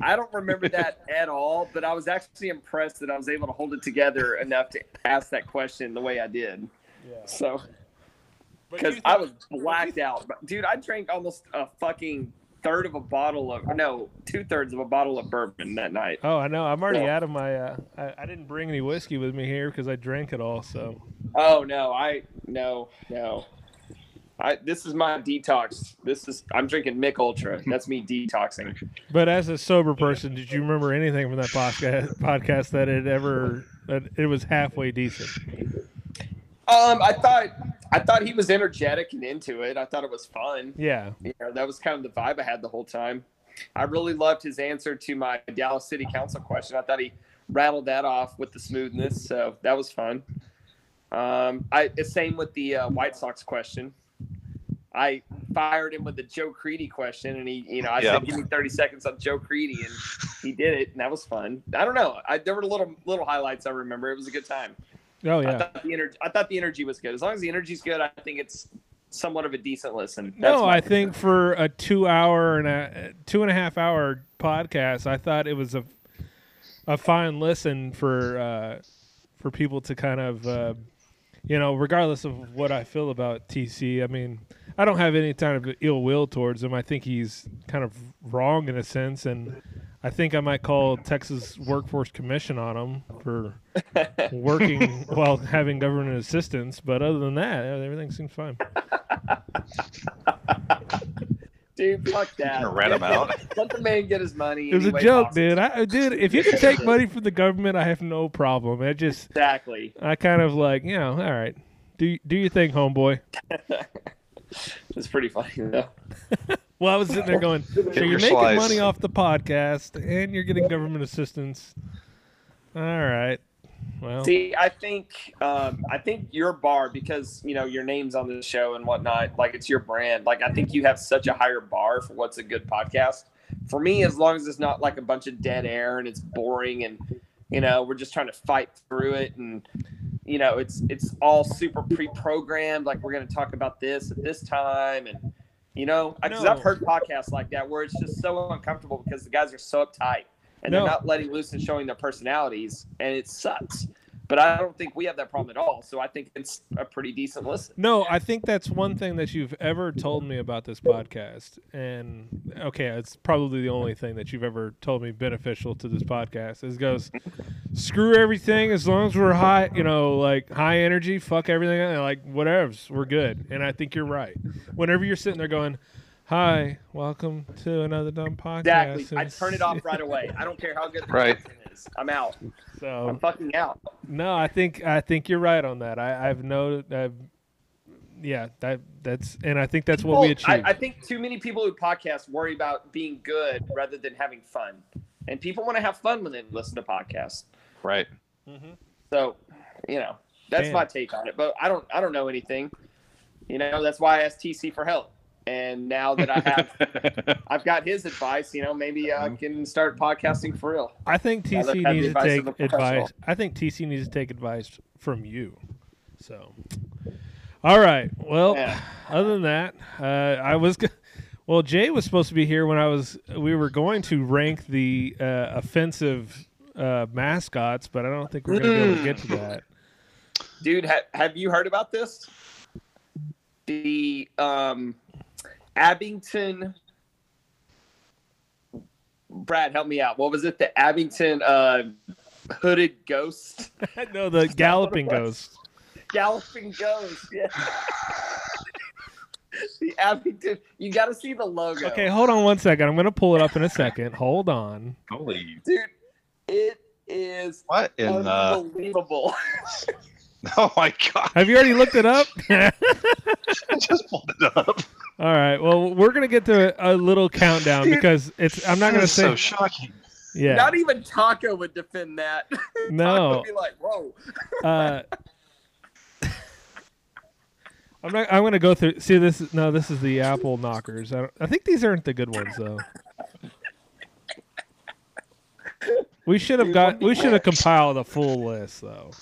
S4: I don't remember that at all, but I was actually impressed that I was able to hold it together enough to ask that question the way I did. Yeah. So, because I was blacked out, dude, I drank almost a fucking third of a bottle of no, two thirds of a bottle of bourbon that night.
S2: Oh, I know. I'm already
S4: Yeah.
S2: out of my. Uh, I, I didn't bring any whiskey with me here because I drank it all. So
S4: Oh no, I no no. I this is my detox. This is I'm drinking Mich Ultra. That's me detoxing.
S2: But as a sober person, did you remember anything from that podcast podcast that it ever that it was halfway decent?
S4: Um, I thought I thought he was energetic and into it. I thought it was fun.
S2: Yeah,
S4: You know, that was kind of the vibe I had the whole time. I really loved his answer to my Dallas City Council question. I thought he rattled that off with the smoothness, so that was fun. Um, I the same with the uh, White Sox question. I fired him with the Joe Crede question, and he, you know, I
S3: Yeah.
S4: said, "Give me 30 seconds on Joe Crede," and he did it, and that was fun. I don't know. I, there were little little highlights I remember. It was a good time.
S2: Oh
S4: I
S2: yeah.
S4: thought the energy. I thought the energy was good. As long as the energy's good, I think it's somewhat of a decent listen. That's
S2: No, I think for a two hour and a two and a half hour podcast, I thought it was a a fine listen for uh, for people to kind of uh, you know, regardless of what I feel about TC. I mean, I don't have any kind of ill will towards him. I think he's kind of wrong in a sense, and I think I might call Texas Workforce Commission on him for working while having government assistance. But other than that, everything seems fine.
S4: dude, fuck that.
S3: Gonna rat him out.
S4: Let the man get his money.
S2: It was a joke,
S4: possible.
S2: dude. I, dude, if you can take money from the government, I have no problem. I just,
S4: Exactly.
S2: I kind of like, you know, all right, do do your thing, homeboy.
S4: It's pretty funny though.
S2: Well, I was sitting there going, so you're making
S3: slice.
S2: money off the podcast and you're getting government assistance. All right. Well,
S4: See, I think um, I think your bar because you know your name's on the show and whatnot. Like it's your brand. Like I think you have such a higher bar for what's a good podcast. For me, as long as it's not like a bunch of dead air and it's boring and you know we're just trying to fight through it and you know it's it's all super pre-programmed. Like we're going to talk about this at this time and you know because
S2: No.
S4: I've heard podcasts like that where it's just so uncomfortable because the guys are so uptight and
S2: No.
S4: they're not letting loose and showing their personalities, and it sucks. But I don't think we have that problem at all. So I think it's a pretty decent listen.
S2: No, I think that's one thing that you've ever told me about this podcast. And okay, it's probably the only thing that you've ever told me beneficial to this podcast is goes, screw everything as long as we're high, you know, like high energy, fuck everything, like whatever's, we're good. And I think you're right. Whenever you're sitting there going, Hi, welcome to another dumb podcast.
S4: Exactly. I turn it off right away. I don't care how good the
S3: Right.
S4: Content is. I'm out.
S2: So I'm
S4: fucking out.
S2: no, I think I think you're right on that. I, I've noted. I've, yeah, that that's and I think that's what we
S4: People-
S2: achieved.
S4: I, I think too many people who podcast worry about being good rather than having fun. And people want to have fun when they listen to podcasts.
S3: Right. Mm-hmm.
S4: So, you know, that's
S2: Damn.
S4: my take on it. But I don't I don't know anything. You know, that's why I asked TC for help. And now that I have I've got his advice, you know, maybe I can start podcasting for real.
S2: I think TC
S4: have
S2: needs to take
S4: of a professional.
S2: advice. I think TC needs to take advice from you. So, all right. Well,
S4: Yeah.
S2: other than that, uh, I was. G- well, Jay was supposed to be here when I was. We were going to rank the uh, offensive uh, mascots, but I don't think we're going to be able to get to that.
S4: Dude, ha- have you heard about this? The um, Abington. Brad, help me out. What was it? The Abington uh, hooded ghost,
S2: no, the galloping ghost.
S4: galloping ghost. Yeah. the Abington. You got to see the logo.
S2: Okay, hold on one second. I'm going to pull it up in a second. Hold on.
S3: Holy.
S4: dude, it is
S3: What in the?
S4: unbelievable.
S3: Oh my god!
S2: Have you already looked it up?
S3: I just pulled it up.
S2: All right. Well, we're gonna get to a, a little countdown
S4: Dude,
S2: because it's. I'm not gonna say.
S3: so shocking.
S2: yeah.
S4: Not even Taco would defend that. Taco
S2: no.
S4: would be like, "Whoa."
S2: Uh, I'm not. I'm gonna go through. See this. No, this is the apple knockers. I, don't, I think these aren't the good ones though. We should have got. We should have compiled a full list though.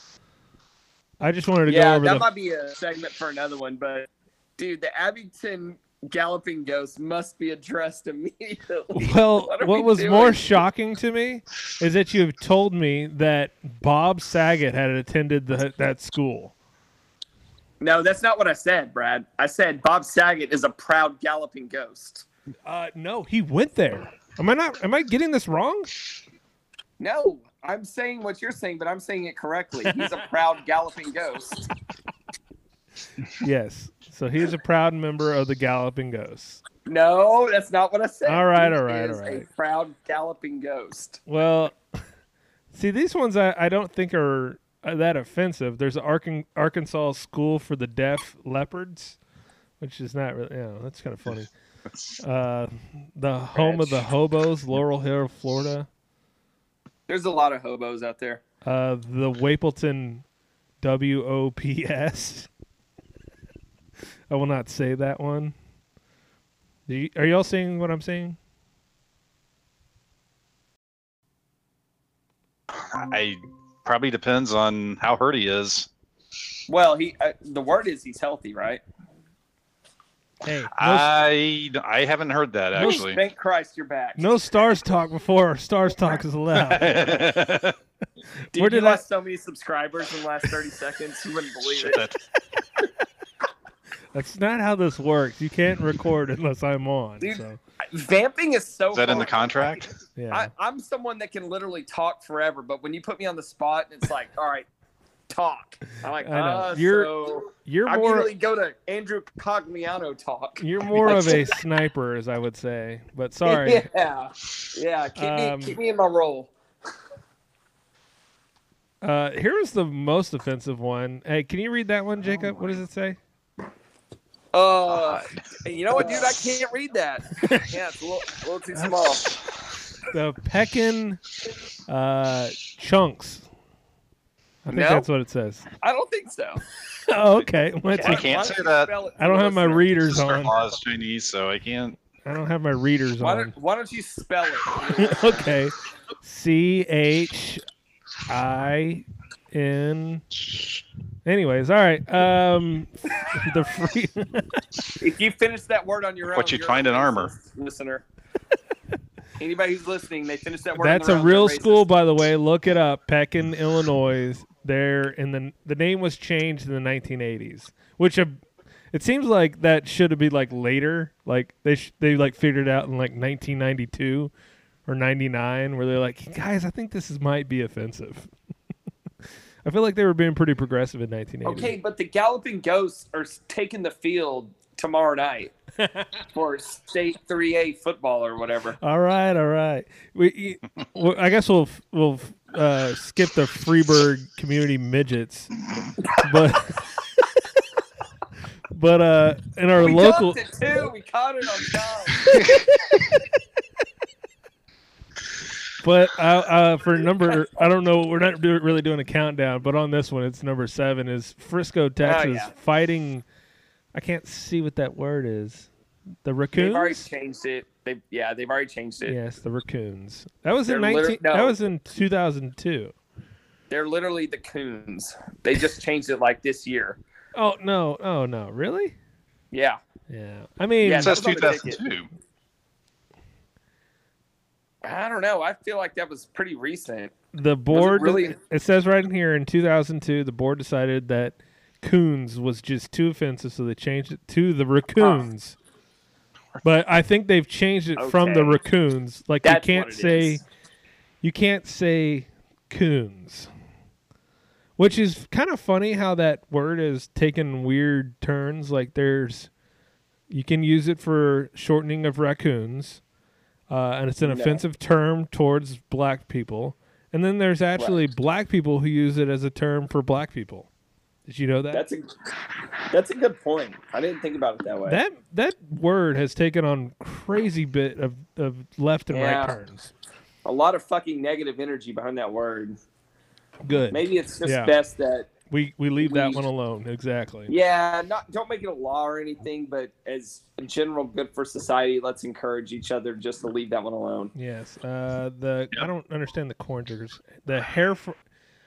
S2: I just wanted to go over.
S4: Yeah, that
S2: the.
S4: might be a segment for another one, but dude, the Abington galloping ghost must be addressed immediately.
S2: Well,
S4: What
S2: what
S4: we
S2: was
S4: doing?
S2: more shocking to me is that you have told me that Bob Saget had attended the, that school.
S4: No, that's not what I said, Brad. I said Bob Saget is a proud galloping ghost.
S2: Uh, no, he went there. Am I not? Am I getting this wrong?
S4: No, I'm saying what you're saying, but I'm saying it correctly. He's a proud galloping ghost.
S2: Yes. So he's a proud member of the Galloping Ghosts.
S4: No, that's not what I said.
S2: All right,
S4: He
S2: all right,
S4: is
S2: all right.
S4: A proud galloping ghost.
S2: Well, see, these ones I, I don't think are uh, that offensive. There's an Arkan- Arkansas School for the Deaf Leopards, which is not really, you know, that's kind of funny. Uh, the home of the hobos, Laurel Hill, Florida.
S4: There's a lot of hobos out there.
S2: Uh, the Wahpeton W O P S. I will not say that one. You, are y'all seeing what I'm saying?
S3: I probably depends on how hurt he is.
S4: Well, he uh, the word is he's healthy, right?
S2: Hey, no,
S3: I I haven't heard that actually.
S4: Thank Christ you're back.
S2: no stars talk before stars talk is allowed.
S4: Dude,
S2: where
S4: you
S2: did I-
S4: lost so many subscribers in the last 30 seconds. You wouldn't believe it.
S2: That's not how this works. You can't record unless I'm on.
S4: Dude,
S2: So
S4: Vamping is so.
S3: Is that in the
S4: hard.
S2: yeah,
S4: I, I'm someone that can literally talk forever, but when you put me on the spot, it's like, all right, talk. I'm like,
S2: I know.
S4: uh,
S2: You're-
S4: so
S2: You're
S4: I
S2: more
S4: immediately go to Andrew Cogliano talk.
S2: you're more of a sniper, as I would say. But sorry.
S4: Yeah, yeah. Keep
S2: Um,
S4: me, keep me in my role.
S2: Uh, here's the most offensive one. Hey, can you read that one, Jacob? What does it say?
S4: Uh, you know what, dude? I can't read that. Yeah, it's a little, a little too small.
S2: The Pekin uh, chunks. I think
S4: No.
S2: that's what it says.
S4: I don't think so.
S2: Oh, okay. Well,
S3: I can't say
S4: don't
S3: that.
S2: I don't have my readers on.
S3: in law Chinese, so I can't.
S2: I don't have my readers
S4: Why
S2: on.
S4: don't, why don't you spell it?
S2: okay. C H I N. Anyways, all right. Um, the free.
S4: if you finish that word on your own,
S3: What you'd
S4: you're
S3: find
S4: a
S3: in armor.
S4: Listener. Anybody who's listening, they finish that word.
S2: That's
S4: on
S2: a
S4: own,
S2: real school,
S4: racist.
S2: by the way. Look it up. Pekin, Illinois. There, and the the name was changed in the 1980s, which uh, it seems like that should have been like later. Like they sh- they like figured it out in like 1992 or 99, where they're like, guys, I think this is might be offensive. I feel like they were being pretty progressive in 1980.
S4: Okay, but the Galloping Ghosts are taking the field tomorrow night for state 3A football or whatever.
S2: All right, all right. We, I guess we'll we'll uh, skip the Freeburg community midgets, but but uh, in our
S4: we
S2: local,
S4: it too. We caught it on time.
S2: but uh, uh, for number, I don't know. We're not do, really doing a countdown, but on this one, it's number seven. Is Frisco, Texas,
S4: Oh, yeah.
S2: fighting? I can't see what that word is. The raccoons.
S4: They've already changed it. They yeah, they've already changed it.
S2: Yes, the raccoons. That was in
S4: They're liter-
S2: nineteen. That
S4: no.
S2: was in two thousand two.
S4: They're literally the coons. They just changed it like this year.
S2: Oh no! Oh no! Really?
S4: Yeah.
S2: Yeah. I mean,
S4: Yeah,
S3: It says
S4: that was on the ticket.
S3: 2002.
S4: I don't know. I feel like that was pretty recent.
S2: the board.
S4: really-
S2: It says right in here in 2002, the board decided that coons was just too offensive, so they changed it to the raccoons. But I think they've changed it from the raccoons. Like
S4: That's
S2: you can't say
S4: is.
S2: you can't say coons. Which is kind of funny how that word has taken weird turns. Like there's you can use it for shortening of raccoons. Uh, and it's an
S4: No.
S2: offensive term towards black people. And then there's actually black people who use it as a term for black people. Did you know that?
S4: That's a that's a good point. I didn't think about it that way.
S2: that that word has taken on crazy bit of, of left and
S4: Yeah.
S2: right turns.
S4: a lot of fucking negative energy behind that word.
S2: Good.
S4: Maybe it's just
S2: Yeah.
S4: best that
S2: We we leave that one alone. Exactly.
S4: yeah, not don't make it a law or anything, but as a general good for society, let's encourage each other just to leave that one alone.
S2: Yes. Uh, the I don't understand the corn triggers. The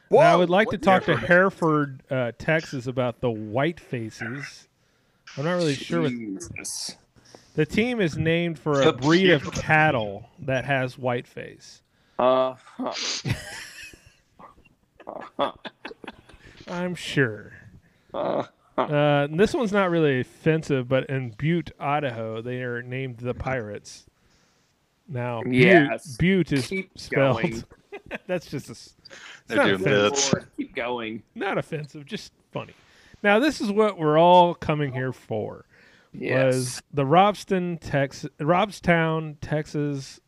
S2: Hereford. I would like to talk to Hereford, uh, Texas, about the white faces. I'm not really sure. What, the team is named for a breed of cattle that has white face.
S4: Uh huh. Uh-huh.
S2: I'm sure.
S4: Uh,
S2: Uh, this one's not really offensive, but in Butte, Idaho, they are named the Pirates. Now, Butte,
S4: Yes.
S2: Butte is
S4: Keep
S2: spelled.
S4: going.
S2: that's just a. s- It's
S3: They're
S2: not
S3: doing
S2: offensive.
S3: bits.
S4: Keep going.
S2: Not offensive, just funny. Now, this is what we're all coming here for.
S4: Yes.
S2: Was the Robston, Texas, Robstown, Texas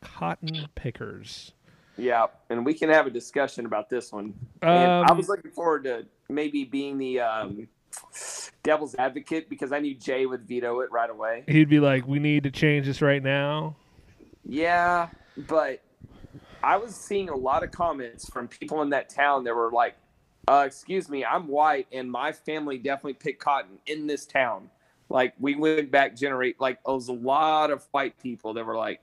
S2: cotton pickers?
S4: Yeah, and we can have a discussion about this one. And I
S2: Um,
S4: was looking forward to maybe being the um, devil's advocate because I knew Jay would veto it right away.
S2: He'd be like, "We need to change this right now."
S4: Yeah, but I was seeing a lot of comments from people in that town that were like, uh, "Excuse me, I'm white, and my family definitely picked cotton in this town." Like we went back generate like there was a lot of white people that were like,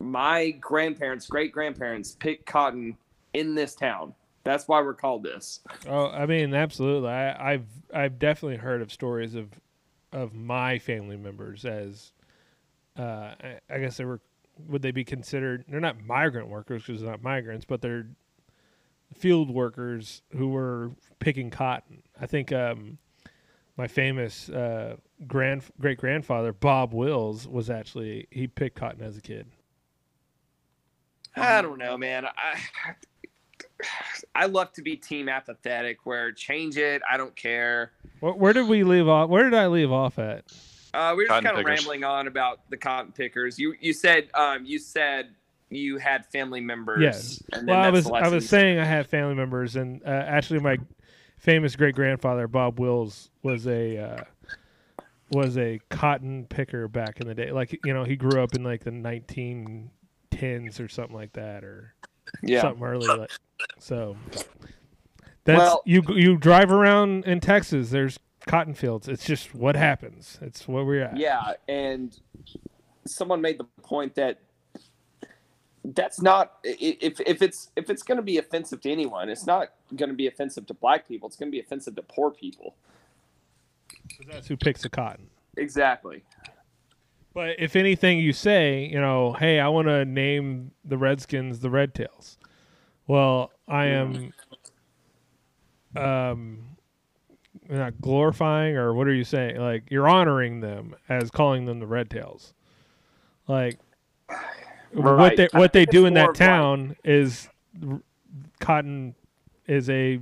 S4: "My grandparents, great grandparents picked cotton in this town. That's why we're called this."
S2: Oh, I mean, absolutely. I, I've I've definitely heard of stories of of my family members as, uh, I, I guess they were. Would they be considered? They're not migrant workers because they're not migrants, but they're field workers who were picking cotton. I think um, my famous uh, grand great grandfather Bob Wills was actually he picked cotton as a kid.
S4: I don't know, man. I I love to be team apathetic. Where change it, I don't care.
S2: Where, where did we leave off? Where did I leave off at?
S4: Uh, we were just
S3: Cotton
S4: kind of rambling on about the cotton pickers. You you said um you said you had family members.
S2: Yes.
S4: and then
S2: Well, I was I was saying I have family members, and uh, actually, my famous great grandfather Bob Wills was a uh, was a cotton picker back in the day. Like you know, he grew up in like the 1910s or something like that, or
S4: yeah.
S2: something early. Like, so that's
S4: Well-
S2: you you drive around in Texas. There's cotton fields. It's just what happens. It's where we're at.
S4: Yeah, and someone made the point that that's not if if it's if it's going to be offensive to anyone, it's not going to be offensive to black people. It's going to be offensive to poor people.
S2: That's who picks the cotton.
S4: Exactly.
S2: But if anything you say, you know, hey, I want to name the Redskins the Red Tails. Well, I am um not glorifying or what are you saying? Like you're honoring them as calling them the Red Tails. Like what
S4: Right.
S2: they
S4: I
S2: what they do in that town is cotton is a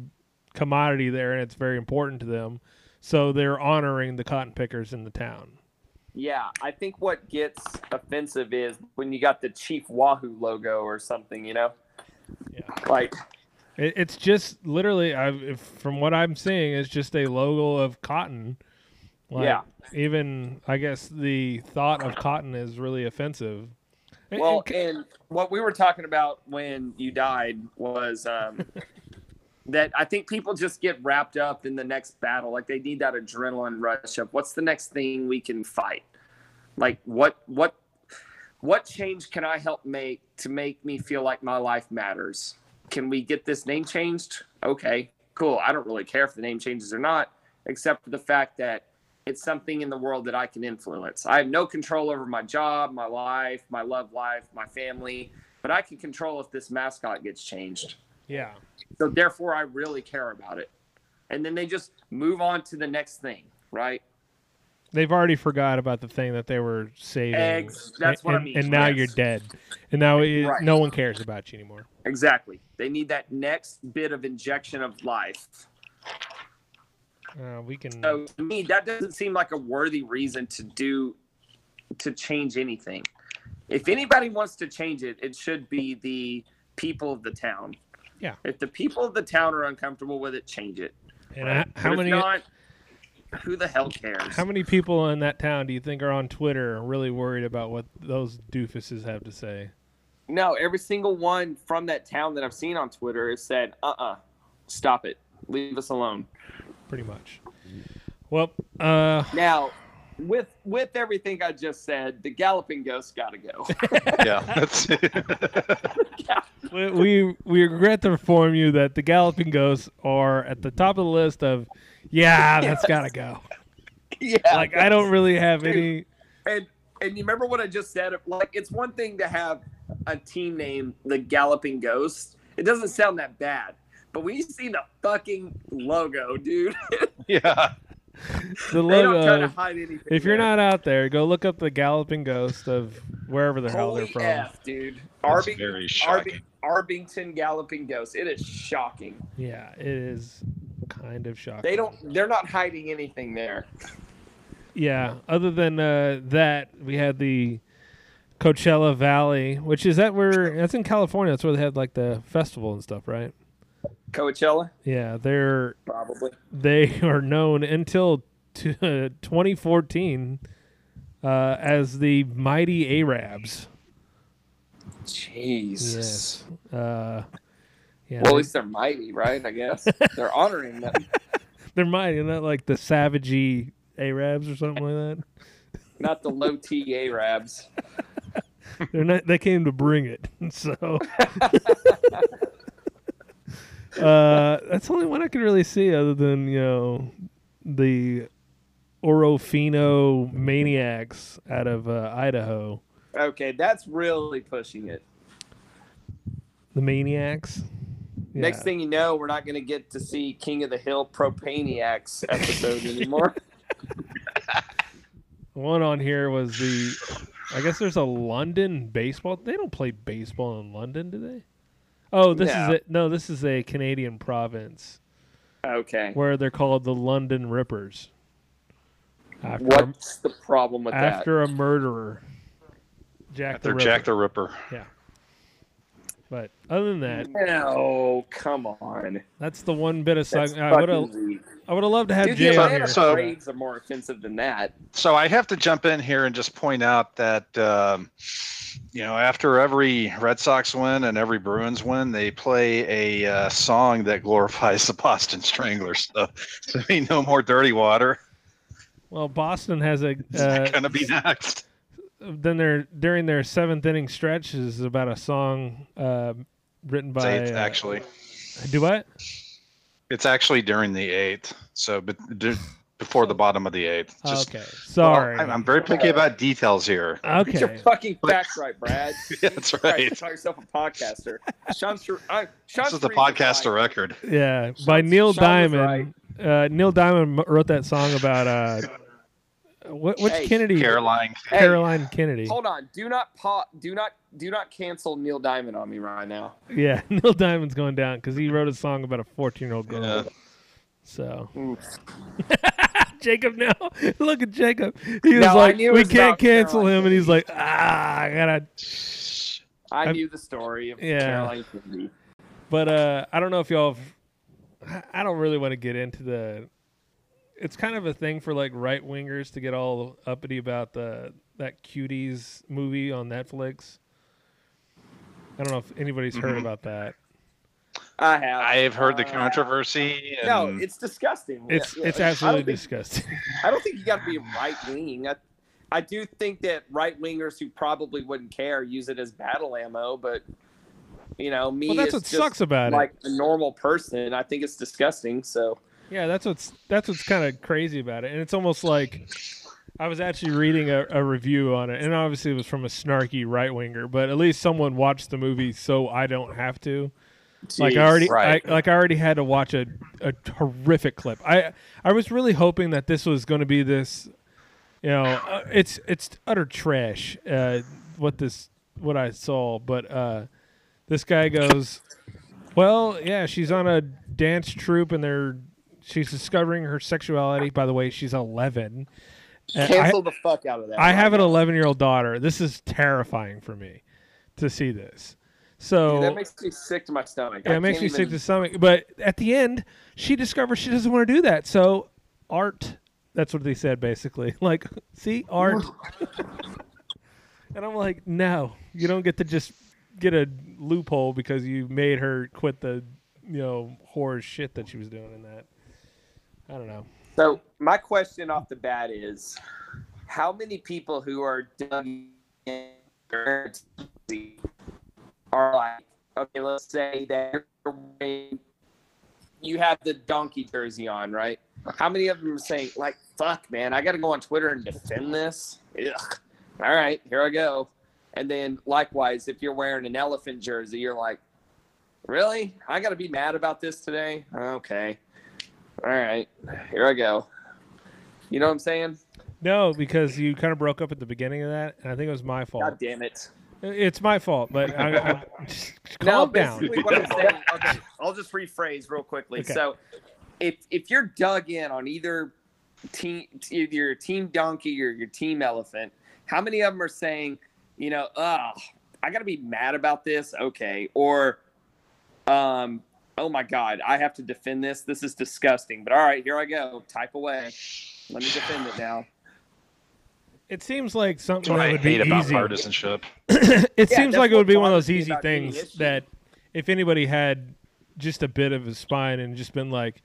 S2: commodity there and it's very important to them. So they're honoring the cotton pickers in the town.
S4: Yeah, I think what gets offensive is when you got the Chief Wahoo logo or something, you know?
S2: Yeah.
S4: Like,
S2: It, it's just literally, I've, if, from what I'm seeing, it's just a logo of cotton. Like,
S4: Yeah.
S2: Even I guess the thought of cotton is really offensive. And-
S4: well,
S2: and-
S4: and what we were talking about when you died was um, that I think people just get wrapped up in the next battle. Like they need that adrenaline rush of what's the next thing we can fight. Like what what what change can I help make to make me feel like my life matters? Can we get this name changed? Okay, cool. I don't really care if the name changes or not, except for the fact that it's something in the world that I can influence. I have no control over my job, my life, my love life, my family, but I can control if this mascot gets changed.
S2: yeah,
S4: So therefore, I really care about it. And then they just move on to the next thing, right?
S2: They've already forgot about the thing that they were saving.
S4: Eggs, that's what I
S2: and,
S4: mean,
S2: And now
S4: yes.
S2: you're dead, and now it,
S4: Right.
S2: no one cares about you anymore.
S4: Exactly. They need that next bit of injection of life.
S2: Uh, we can.
S4: So to me, that doesn't seem like a worthy reason to do to change anything. If anybody wants to change it, it should be the people of the town.
S2: Yeah.
S4: If the people of the town are uncomfortable with it, change it.
S2: and
S4: right?
S2: I- how
S4: But
S2: many?
S4: Not, who the hell cares?
S2: How many people in that town do you think are on Twitter really worried about what those doofuses have to say?
S4: No, every single one from that town that I've seen on Twitter has said, "Uh-uh, stop it, leave us alone."
S2: Pretty much. Well, uh,
S4: Now, with with everything I just said, the galloping ghost got to go.
S3: Yeah, that's
S2: we, we we regret to inform you that the Galloping Ghosts are at the top of the list of, yeah, that's gotta go.
S4: yeah,
S2: Like I don't really have
S4: Dude.
S2: any.
S4: And and you remember what I just said? Like it's one thing to have a team name the Galloping Ghost. It doesn't sound that bad. But when you see the fucking logo, dude,
S3: yeah.
S2: The
S4: they don't try to
S2: logo.
S4: hide anything.
S2: If you're
S4: there.
S2: not out there, go look up the Galloping Ghost of wherever the hell they're
S4: Holy
S2: from.
S4: F, dude.
S3: That's
S4: Arbi-
S3: very
S4: Arbi-
S3: shocking.
S4: Arbington Galloping Ghost. It is shocking.
S2: Yeah, it is kind of shocking.
S4: They don't. They're not hiding anything there.
S2: Yeah, other than uh, that, we had the Coachella Valley, which is that where that's in California. That's where they had like the festival and stuff, right?
S4: Coachella,
S2: Yeah, they're
S4: probably.
S2: they are known until t- 2014 uh, as the Mighty Arabs.
S4: Jesus.
S2: Yes. Uh, yeah,
S4: Well, at least they're mighty, right? I guess they're honoring them.
S2: they're mighty, not like the savagey Arabs or something like that.
S4: Not the low T Arabs.
S2: They're not. They came to bring it. So uh, that's the only one I can really see, other than you know the Orofino maniacs out of uh, Idaho.
S4: Okay, that's really pushing it.
S2: The maniacs.
S4: Next thing you know, we're not going to get to see King of the Hill Propaniacs episode anymore.
S2: One on here was the. I guess there's a London baseball. They don't play baseball in London, do they? Oh, this
S4: No.
S2: is it. No, this is a Canadian province
S4: Okay.
S2: where they're called the London Rippers. After
S4: What's the problem with
S2: that? after a murderer, Jack the
S3: They're
S2: Ripper.
S3: Jack the Ripper. Yeah.
S2: But other than that,
S4: that? No, come on.
S2: that's the one bit of
S4: That's
S2: song I would have. I would have loved to have
S4: Dude, the
S2: Jay on here.
S3: So-
S4: Braves are more offensive than that.
S3: So I have to jump in here and just point out that um, you know after every Red Sox win and every Bruins win, they play a uh, song that glorifies the Boston Stranglers. So to me, no more dirty water.
S2: Well, Boston has a.
S3: It's
S2: Uh,
S3: not gonna be next.
S2: Then their during their seventh inning stretch is about a song uh, written by.
S3: It's eighth,
S2: uh,
S3: actually.
S2: Do what?
S3: It's actually during the eighth. So but d- before the bottom of the eighth. Just,
S2: okay,
S3: well,
S2: sorry.
S3: I'm, I'm very picky about details here.
S4: Get your fucking facts right, Brad.
S3: Yeah, that's
S4: Christ,
S3: right.
S4: Call yourself a podcaster. Sean, Sher- I, Sean
S3: This is the
S4: Sharif was
S3: podcast
S4: right.
S3: record.
S2: Yeah, by Neil
S4: Sean was
S2: Diamond. Uh, Neil Diamond wrote that song about uh, what, which
S4: Hey,
S2: Kennedy?
S3: Caroline.
S4: Hey,
S2: Caroline Kennedy.
S4: Hold on. Do not pa- Do not. Do not cancel Neil Diamond on me right now.
S2: Yeah, Neil Diamond's going down because he wrote a song about a 14 year old girl.
S3: Yeah.
S2: So Jacob now, look at Jacob. He was
S4: No,
S2: like,
S4: knew it
S2: we can't cancel
S4: Caroline
S2: him, and he's like, ah, I gotta.
S4: I
S2: I'm-
S4: knew the story of
S2: Yeah.
S4: Caroline Kennedy.
S2: But uh, I don't know if y'all. Have, I don't really want to get into the. It's kind of a thing for like right wingers to get all uppity about the that cuties movie on Netflix. I don't know if anybody's heard
S3: Mhm.
S2: about that.
S4: I have.
S3: I've heard the controversy. And
S4: No, it's disgusting.
S2: It's
S4: Yeah,
S2: it's
S4: I don't
S2: absolutely
S4: think-
S2: disgusting.
S4: I don't think you got to be right wing. I, I do think that right wingers who probably wouldn't care use it as battle ammo, but you know, me
S2: well, that's what
S4: just
S2: sucks about
S4: like
S2: it.
S4: a normal person, I think it's disgusting. So
S2: Yeah, that's what's that's what's kind of crazy about it, and it's almost like I was actually reading a, a review on it, and obviously it was from a snarky right winger, but at least someone watched the movie, so I don't have to. Like I already,
S3: Right.
S2: I, like I already had to watch a, a horrific clip. I I was really hoping that this was going to be this, you know, uh, it's it's utter trash. Uh, what this what I saw, but uh, this guy goes, well, yeah, she's on a dance troupe and they're she's discovering her sexuality. By the way, she's eleven. Uh, I-
S4: cancel the fuck out of that.
S2: I
S4: right
S2: have an 11 year old daughter. This is terrifying for me to see this. So
S4: Dude, that makes me sick to my stomach.
S2: yeah, it makes
S4: can't
S2: me sick to stomach. But at the end, she discovers she doesn't want to do that. So art. That's what they said basically. Like, see, art. and I'm like, no, you don't get to just get a loophole because you made her quit the, you know, horror shit that she was doing in that. I don't know.
S4: So my question off the bat is, how many people who are done are like, okay, let's say that you have the donkey jersey on, right? How many of them are saying like, "Fuck, man, I got to go on Twitter and defend this"? Ugh. All right, here I go. And then likewise, if you're wearing an elephant jersey, you're like, really? I got to be mad about this today? Okay. All right, here I go. You know what I'm saying?
S2: No, because you kind of broke up at the beginning of that, and I think it was my fault.
S4: God damn it.
S2: It's my fault, but I, I,
S4: No,
S2: calm down.
S4: what I'm saying. Okay, I'll just rephrase real quickly.
S2: Okay.
S4: So, if if you're dug in on either team, either your team donkey or your team elephant, how many of them are saying, you know, oh, I got to be mad about this? Okay, or, um, oh my God, I have to defend this. This is disgusting. But all right, here I go. Type away. Let me defend it now.
S2: It seems like something
S3: what
S2: that
S3: I
S2: would
S3: hate
S2: be
S3: about
S2: easy.
S3: partisanship.
S2: it
S4: Yeah,
S2: seems like it would be one of those easy things that if anybody had just a bit of a spine and just been like,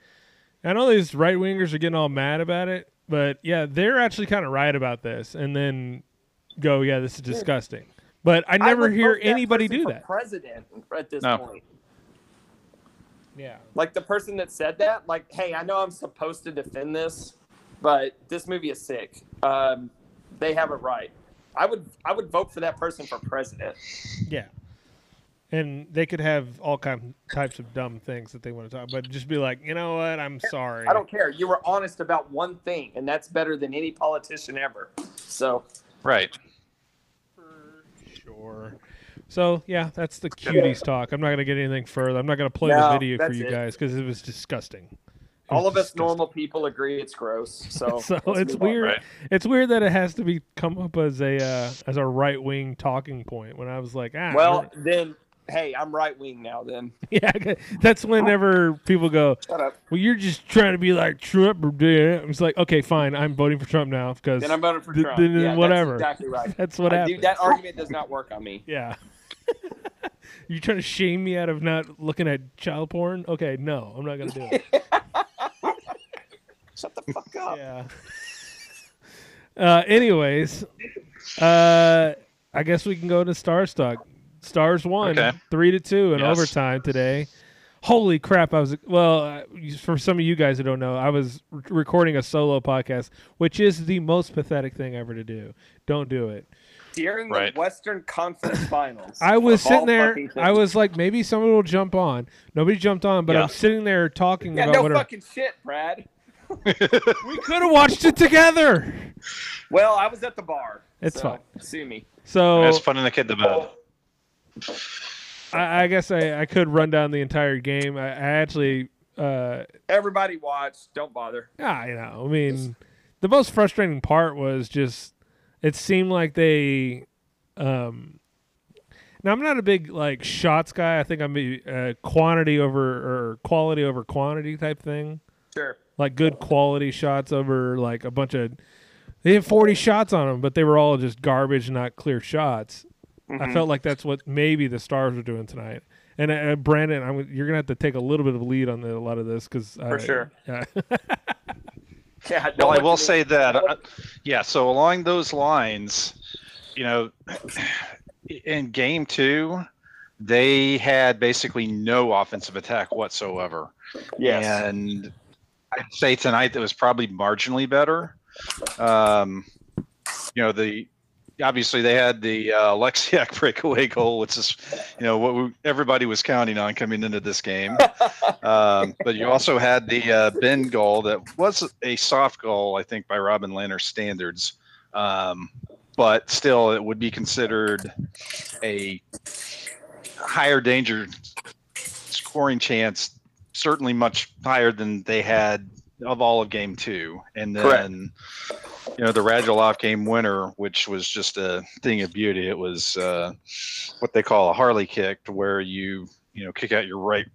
S2: I know these right wingers are getting all mad about it, but yeah, they're actually kind of right about this, and then go, yeah, this is disgusting. But I never
S4: would
S2: hear anybody do that.
S4: President at this
S3: No.
S4: point.
S2: Yeah.
S4: Like the person that said that, like, hey, I know I'm supposed to defend this, but this movie is sick. Um, they have it right. I would I would vote for that person for president.
S2: Yeah. And they could have all kind types of dumb things that they want to talk, but just be like, you know what? I'm sorry.
S4: I don't care. You were honest about one thing, and that's better than any politician ever. So
S3: Right.
S2: For Sure. So yeah, that's the cuties talk. I'm not gonna get anything further. I'm not gonna play
S4: No,
S2: the video for you
S4: it.
S2: guys because it was disgusting. It
S4: All
S2: was
S4: of us
S2: disgusting.
S4: normal people agree it's gross. So,
S2: So it's
S4: move on.
S2: weird.
S3: Right.
S2: It's weird that it has to be come up as a uh, as a right wing talking point. When I was like, ah,
S4: Well, then, hey, I'm right wing now. Then
S2: yeah, that's whenever people go,
S4: shut up.
S2: well, you're just trying to be like Trump or do just like, okay, fine, I'm voting for Trump now because
S4: Then I'm voting for
S2: th-
S4: Trump.
S2: then
S4: yeah,
S2: whatever.
S4: That's exactly right.
S2: that's what
S4: I-
S2: happens.
S4: dude, that argument does not work on me.
S2: Yeah. you trying to shame me out of not looking at child porn? Okay, no, I'm not gonna do it.
S4: Shut the fuck up.
S2: yeah. Uh, anyways, uh, I guess we can go to Stars talk. Stars won
S3: Okay.
S2: three to two in
S3: Yes.
S2: overtime today. Holy crap! I was well. Uh, for some of you guys who don't know, I was r- recording a solo podcast, which is the most pathetic thing ever to do. Don't do it.
S4: During
S3: Right.
S4: the Western Conference Finals,
S2: I was sitting there. I was like, maybe someone will jump on. Nobody jumped on, but
S3: Yeah.
S2: I'm sitting there talking
S4: Yeah,
S2: about
S4: no
S2: whatever.
S4: fucking shit, Brad.
S2: We could have watched it together.
S4: Well, I was at the bar.
S2: It's
S4: so
S2: fine.
S4: Sue me.
S2: So
S3: It's putting the kid to bed.
S2: I, I guess I, I could run down the entire game. I, I actually, uh,
S4: Everybody watch. Don't bother.
S2: Yeah, you know, I mean, the most frustrating part was just it seemed like they. Um, now I'm not a big like shots guy. I think I'm a uh, quantity over or quality over quantity type thing.
S4: Sure.
S2: Like good quality shots over like a bunch of. They had 40 shots on them, but they were all just garbage, not clear shots.
S4: Mm-hmm.
S2: I felt like that's what maybe the Stars were doing tonight. And uh, Brandon, I'm, you're gonna have to take a little bit of a lead on the, a lot of this because
S4: For sure.
S2: Yeah.
S4: Yeah.
S3: Well, I will say that, uh, yeah. So along those lines, you know, in game two, they had basically no offensive attack whatsoever.
S4: Yes.
S3: And I'd say tonight that was probably marginally better. Um, you know, the obviously they had the uh, Oleksiak breakaway goal, which is, you know, what we, everybody was counting on coming into this game. um, but you also had the uh, Benn goal that was a soft goal, I think, by Robin Lehner standards. Um, but still, it would be considered a higher danger scoring chance, certainly much higher than they had of all of game two. And then,
S4: Correct.
S3: You know, the Radulov game winner, which was just a thing of beauty. It was uh, what they call a Harley kick, to where you, you know, kick out your right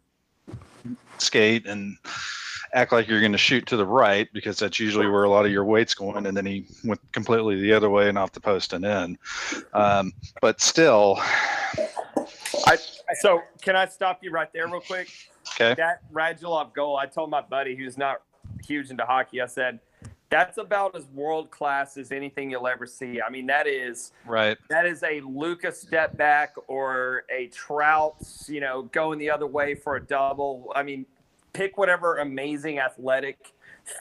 S3: skate and act like you're going to shoot to the right because that's usually where a lot of your weight's going. And then he went completely the other way and off the post and in. Um, but still,
S4: I, so can I stop you right there real quick?
S3: okay.
S4: That Radulov goal, I told my buddy who's not huge into hockey, I said, that's about as world class as anything you'll ever see. I mean, that is
S3: Right.
S4: that is a Luka's step back or a Trout, you know, going the other way for a double. I mean, pick whatever amazing athletic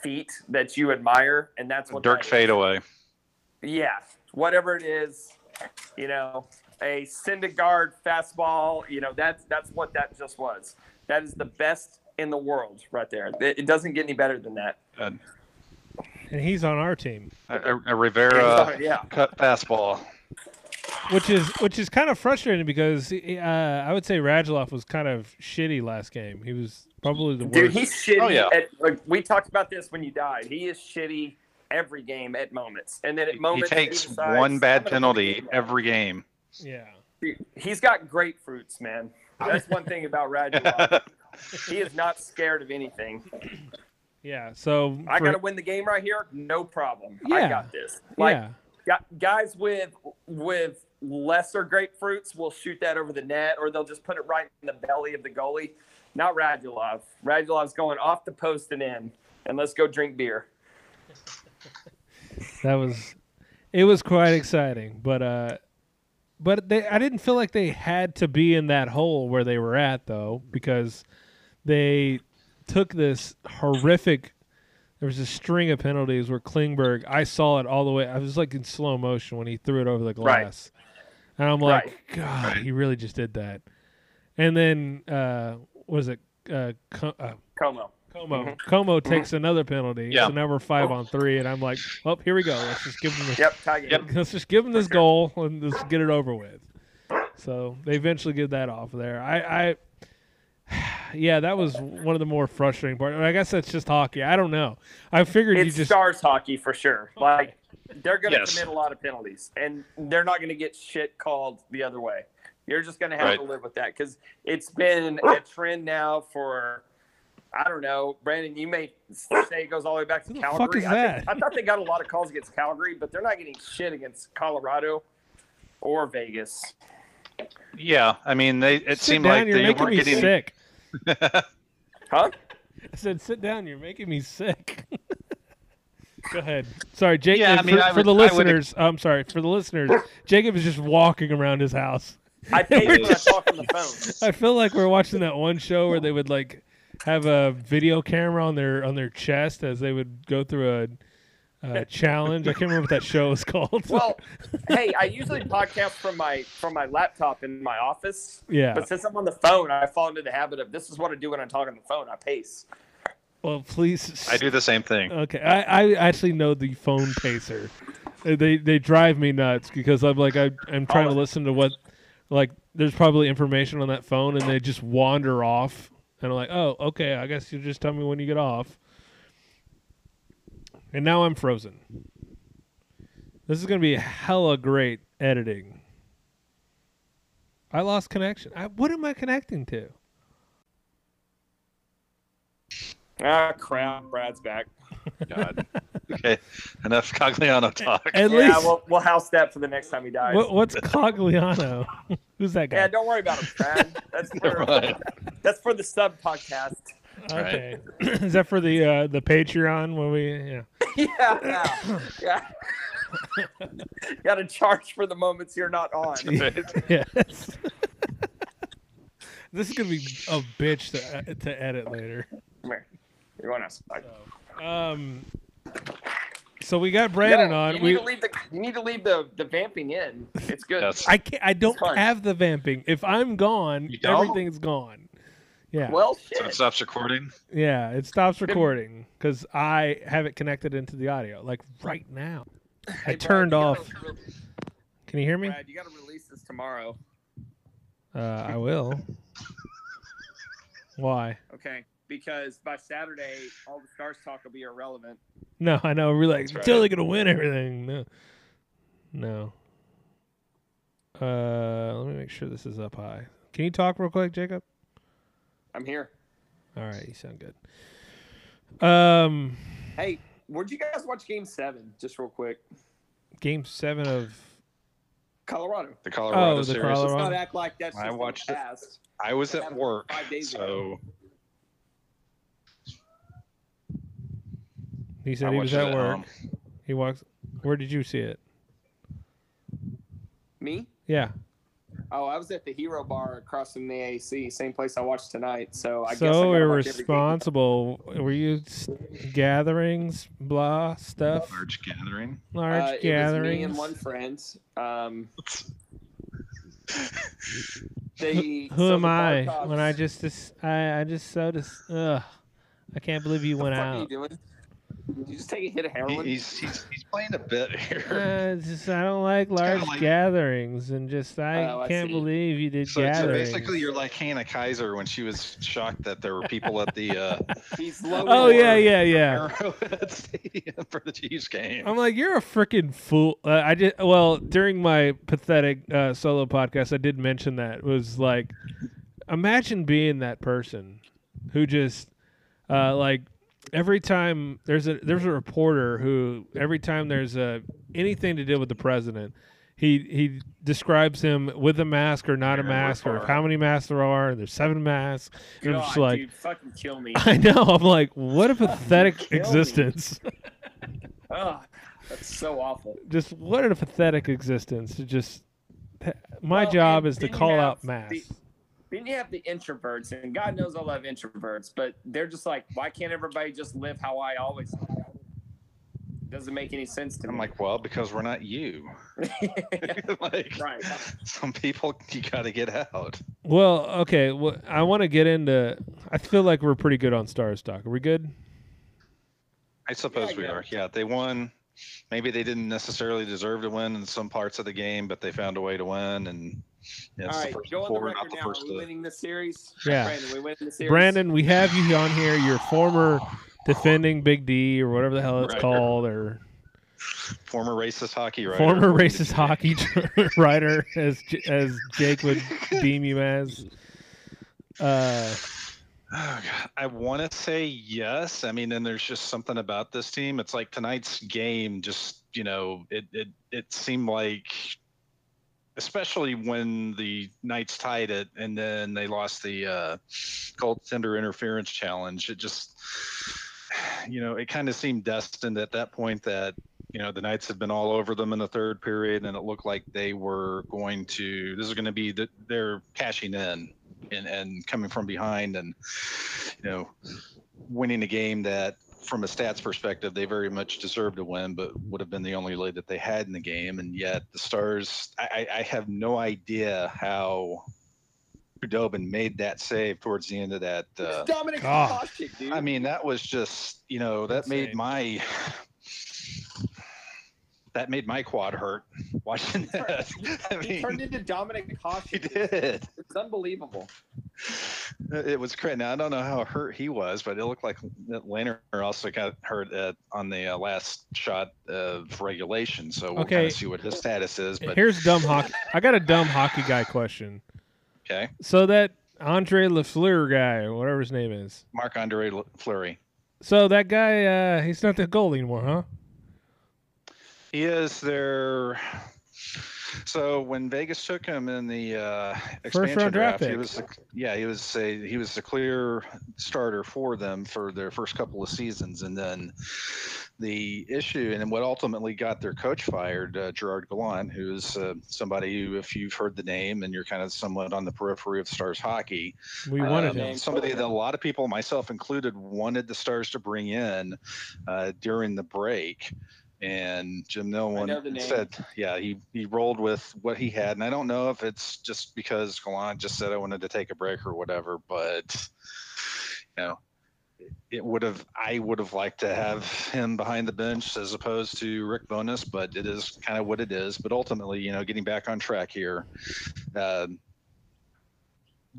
S4: feat that you admire, and that's what
S3: Dirk
S4: that
S3: fadeaway.
S4: Yeah, whatever it is, you know, a Syndergaard fastball. You know, that's that's what that just was. That is the best in the world right there. It, doesn't get any better than that.
S3: Uh,
S2: and he's on our team,
S3: a, a- a Rivera
S4: yeah,
S3: cut fastball.
S2: which is which is kind of frustrating because uh, I would say Radulov was kind of shitty last game. He was probably the worst.
S4: dude, he's shitty.
S3: Oh, yeah.
S4: At, like, we talked about this when you died. He is shitty every game at moments, and then at moments
S3: He
S4: moments
S3: takes
S4: decides,
S3: one bad
S4: "I'm gonna win
S3: penalty
S4: game."
S3: every game.
S2: yeah.
S4: He's got grapefruits, man. That's one thing about Radulov. he is not scared of anything.
S2: Yeah. So
S4: I
S2: for-
S4: got to win the game right here. No problem. I got this. Like
S2: yeah.
S4: guys with with lesser grapefruits will shoot that over the net, or they'll just put it right in the belly of the goalie. Not Radulov. Radulov's going off the post and in, and let's go drink beer.
S2: That was it was quite exciting, but uh but they I didn't feel like they had to be in that hole where they were at though because they took this horrific there was a string of penalties where Klingberg I saw it all the way I was like in slow motion when he threw it over the
S4: Right.
S2: glass. And I'm like,
S4: Right.
S2: God, he really just did that. And then uh what was it uh, Co- uh
S4: Comeau.
S2: Comeau
S4: Mhm.
S2: Comeau takes another penalty.
S3: Yeah.
S2: So now we're five on three, and I'm like, oh, here we go. Let's just give him this.
S4: Yep, tie game.
S2: Let's just give him this goal and let's get it over with. So they eventually get that off there. I, I yeah, that was one of the more frustrating parts. I guess that's just hockey. I don't know. I figured you just
S4: stars hockey for sure. Like they're going to
S3: Yes.
S4: commit a lot of penalties, and they're not going to get shit called the other way. You're just going to have
S3: Right.
S4: to live with that because it's been a trend now for. I don't know, Brandon. You may say it goes all the way back to
S2: Who the
S4: Calgary.
S2: fuck is
S4: I, think-
S2: that?
S4: I thought they got a lot of calls against Calgary, but they're not getting shit against Colorado or Vegas.
S3: Yeah, I mean, they it
S2: sit
S3: seemed
S2: down.
S3: like
S2: you're
S3: they weren't getting.
S2: sick.
S4: Huh?
S2: I said, sit down. You're making me sick. Go ahead. Sorry, Jacob.
S3: Yeah, I mean,
S2: for,
S3: I
S2: for the listeners, I'm sorry for the listeners. Jacob is just walking around his house.
S4: I paid when I talk on the phone.
S2: I feel like we're watching that one show where they would like have a video camera on their on their chest as they would go through a, a challenge. I can't remember what that show was called.
S4: Well, hey, I usually podcast from my from my laptop in my office.
S2: yeah.
S4: But since I'm on the phone, I fall into the habit of this is what I do when I talk on the phone. I pace.
S2: Well, please.
S3: I do the same thing.
S2: Okay, I, I actually know the phone pacer. Uh, They they drive me nuts because I'm like I I'm trying to listen to what like there's probably information on that phone and they just wander off and I'm like oh okay I guess you just tell me when you get off. And now I'm frozen. This is gonna be hella great editing. I lost connection. I, what am I connecting to?
S4: Ah, crap. Brad's back.
S3: God. Okay, enough Cogliano talk.
S2: At
S4: yeah,
S2: least
S4: we'll, we'll house that for the next time he dies.
S2: what, what's Cogliano? Who's that guy?
S4: yeah, don't worry about him, Brad. That's
S3: Never
S4: for,
S3: mind.
S4: that's for the sub podcast.
S2: Okay. Is that for the uh, the Patreon when we yeah.
S4: yeah, yeah. yeah. Got to charge for the moments you're not on.
S2: Yes. this is gonna be a bitch to to edit later.
S4: Come here. You're going outside.
S2: Um. So we got Brandon
S4: Yeah,
S2: on.
S4: You
S2: We
S4: need to leave the you need to leave the, the vamping in. It's good.
S3: Yes.
S2: I can't. I don't have the vamping. If I'm gone, everything's gone. Yeah.
S4: Well,
S3: So it stops recording.
S2: yeah. It stops recording because I have it connected into the audio. Like right now, I
S4: Brad,
S2: turned off.
S4: gotta re-
S2: Can you hear me?
S4: Brad, you got to release this tomorrow.
S2: Uh, I will. Why?
S4: Okay, because by Saturday, all the stars talk will be irrelevant.
S2: No, I know. We're like
S3: right.
S2: totally gonna win everything. No, no. Uh, let me make sure this is up high. Can you talk real quick, Jacob?
S4: I'm here.
S2: All right, you sound good. Um,
S4: Hey, where'd you guys watch Game Seven? Just real quick.
S2: game seven of
S4: Colorado.
S3: The Colorado
S2: Oh, the
S3: series.
S2: Colorado-
S4: Let's not act like that's
S3: I
S4: just the
S3: watched it. I was at work,
S4: five days
S3: so
S2: he said
S3: I
S2: he was at
S3: at
S2: work.
S3: home.
S2: He walks. Where did you see it?
S4: Me?
S2: Yeah.
S4: Oh, I was at the Hero Bar across from the AC, same place I watched tonight. So I guess I
S2: so
S4: watch
S2: irresponsible. Were you gatherings, blah stuff,
S3: large gathering.
S2: large
S4: Uh, it was me and one friend. Um, they,
S2: Who
S4: so
S2: am
S4: the
S2: I
S4: bar
S2: when I just dis- I I just so dis- ugh I can't believe you went
S4: the fuck are you
S2: out.
S4: Doing? Did you just take a hit of
S3: He,
S4: heroin?
S3: he's, he's he's playing a bit here.
S2: Uh, just I don't like large
S3: like-
S2: gatherings and just I
S4: Oh,
S2: can't
S4: see.
S2: believe you did
S3: So, so basically, you're like Hannah Kaiser when she was shocked that there were people at the uh,
S4: He's low.
S2: oh yeah yeah yeah.
S3: Stadium for the Chiefs game.
S2: I'm like you're a freaking fool. Uh, I did well during my pathetic uh, solo podcast. I did mention that It was like imagine being that person who just uh, like every time there's a there's a reporter who every time there's a anything to do with the president he he describes him with a mask or not a mask or how many masks there are and there's seven masks. And I'm just like
S4: dude, fucking kill me.
S2: I know I'm like what a pathetic existence.
S4: Ugh, ah, that's so awful.
S2: just what a pathetic existence to just my
S4: Well,
S2: job is to call out masks.
S4: the- Then you have the introverts, and God knows I love introverts, but they're just like, why can't everybody just live how I always live? Doesn't make any sense to me?
S3: I'm like, well, because we're not you. like,
S4: right.
S3: some people you got to get out.
S2: Well, okay. Well, I want to get into. I feel like we're pretty good on Stars talk. Are we good?
S3: I suppose
S4: Yeah,
S3: we
S4: yeah.
S3: are. Yeah, they won. Maybe they didn't necessarily deserve to win in some parts of the game, but they found a way to win. And Yeah,
S4: All
S3: it's the
S4: right,
S3: first
S4: go on the
S3: four,
S4: record
S3: not the
S4: now.
S3: first.
S4: Are we winning this series?
S2: Yeah.
S4: Brandon, we winning the series.
S2: Brandon, we have you on here. Your former defending Big D or whatever the hell it's
S3: Right.
S2: called, or
S3: former racist hockey writer.
S2: former racist hockey writer, as as Jake would deem you as. Uh,
S3: Oh, God. I want to say yes. I mean, and there's just something about this team. It's like tonight's game. Just you know, it it it seemed like, especially when the Knights tied it, and then they lost the uh, goaltender interference challenge. It just, you know, it kind of seemed destined at that point that you know the Knights had been all over them in the third period, and it looked like they were going to. This is going to be that they're cashing in and and coming from behind, and you know, winning a game that. From a stats perspective, they very much deserved to win, but would have been the only lead that they had in the game. And yet, the Stars, I, I I have no idea how Khudobin made that save towards the end of that. Uh,
S4: Dominic
S2: God.
S4: Dude.
S3: I mean, that was just, you know, that made
S2: Insane.
S3: my that made my quad hurt watching that. I
S4: he turned into Dominik Hasek.
S3: he did.
S4: It's unbelievable.
S3: It was crazy. Now I don't know how hurt he was, but it looked like that Lehner also got hurt uh, on the uh, last shot of regulation. So we'll
S2: Okay.
S3: kind of see what his status is. But
S2: here's dumb hockey. I got a dumb hockey guy question.
S3: okay,
S2: So that Andre Lafleur guy, whatever his name is.
S3: Marc Andre Fleury.
S2: So that guy, uh, he's not the goalie anymore, huh?
S3: He is their. So when Vegas took him in the uh, expansion
S2: draft
S3: draft, he was the, yeah he was a he was the clear starter for them for their first couple of seasons, and then the issue and what ultimately got their coach fired, uh, Gerard Gallant, who's uh, somebody who, if you've heard the name and you're kind of somewhat on the periphery of Stars hockey,
S2: We wanted
S3: um,
S2: him.
S3: Somebody that a lot of people, myself included, wanted the Stars to bring in uh, during the break. And Jim
S4: know
S3: Nilwan said, yeah, he, he rolled with what he had. And I don't know if it's just because Gallant just said I wanted to take a break or whatever, but, you know, it would have, I would have liked to have him behind the bench as opposed to Rick Bowness, but it is kind of what it is. But ultimately, you know, getting back on track here, uh,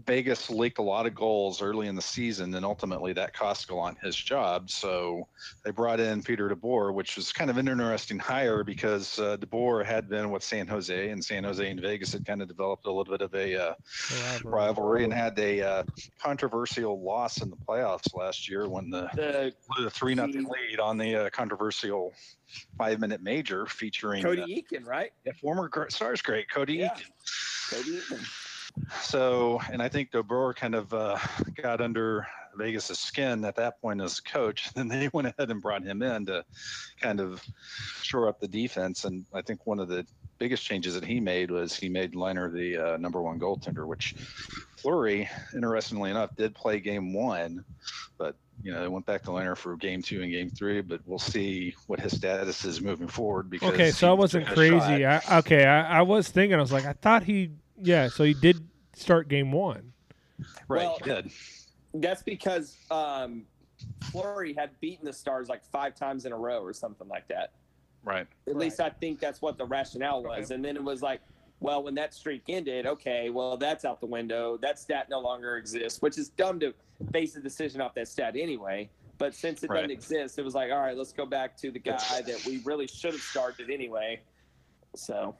S3: Vegas leaked a lot of goals early in the season, and ultimately that cost Gallant his job. So they brought in Peter DeBoer, which was kind of an interesting hire because uh, DeBoer had been with San Jose, and San Jose and Vegas had kind of developed a little bit of a uh, rivalry and had a uh, controversial loss in the playoffs last year when the
S4: The
S3: the three nothing lead on the uh, controversial five minute major featuring
S4: Cody
S3: uh,
S4: Eakin, right?
S3: yeah, former Gr- Stars great Cody
S4: Yeah.
S3: Eakin.
S4: Cody Eakin.
S3: So, and I think DeBoer kind of uh, got under Vegas's skin at that point as coach. And they went ahead and brought him in to kind of shore up the defense. And I think one of the biggest changes that he made was he made Lehner the uh, number one goaltender, which Fleury, interestingly enough, did play game one, but you know, they went back to Lehner for game two and game three, but we'll see what his status is moving forward because
S2: Okay, so I wasn't
S3: took a shot.
S2: crazy. I, okay, I, I was thinking. I was like, I thought he. Yeah, so he did start game one.
S3: Right,
S4: Well,
S3: he did.
S4: That's because um, Fleury had beaten the Stars like five times in a row or something like that.
S3: Right.
S4: At least I think that's what the rationale was.
S2: Okay.
S4: And then it was like, well, when that streak ended, okay, well, that's out the window. That stat no longer exists, which is dumb to base a decision off that stat anyway. But since it
S3: Right.
S4: doesn't exist, it was like, all right, let's go back to the guy that we really should have started anyway. So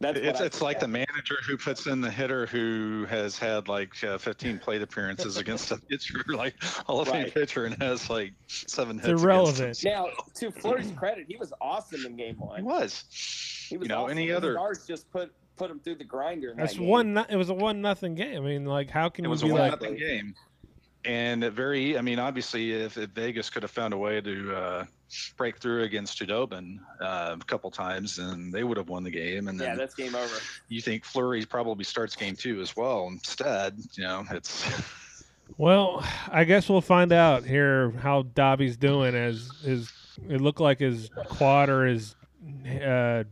S4: that's
S3: it's it's like the manager who puts in the hitter who has had like uh, 15 plate appearances against a pitcher, like Hall of Fame
S4: Right.
S3: pitcher, and has like seven
S2: It's
S3: hits. against
S2: irrelevant.
S4: Now, to Fleury's credit, he was awesome in game one.
S3: He was.
S4: He was
S3: you know,
S4: awesome.
S3: any
S4: The
S3: other?
S4: Stars just put put him through the grinder. In
S2: That's
S4: that game.
S2: one. It was a one nothing game. I mean, like, how can
S3: It
S2: you
S3: was a
S2: be
S3: one
S2: like?
S3: nothing game, and it very. I mean, obviously, if, if Vegas could have found a way to uh, break through against Khudobin uh, a couple times, then they would have won the game. And
S4: Yeah,
S3: then
S4: that's game over.
S3: you think Fleury probably starts game two as well. Instead, you know, it's
S2: Well, I guess we'll find out here how Dobby's doing. As his, it looked like his quad or his, uh,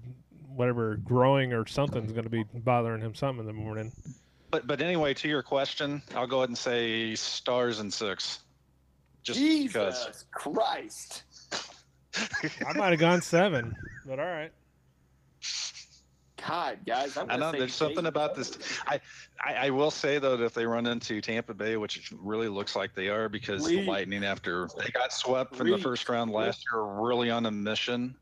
S2: whatever, growing or something's going to be bothering him some in the morning.
S3: But but anyway, to your question, I'll go ahead and say stars and six. Just
S4: Jesus
S3: because.
S4: Christ.
S2: I might have gone seven, but all right.
S4: God, guys, I'm
S3: I know
S4: say
S3: there's something about this. I, I I will say though that if they run into Tampa Bay, which it really looks like they are, because the Lightning after they got swept from the first round last year, really on a mission.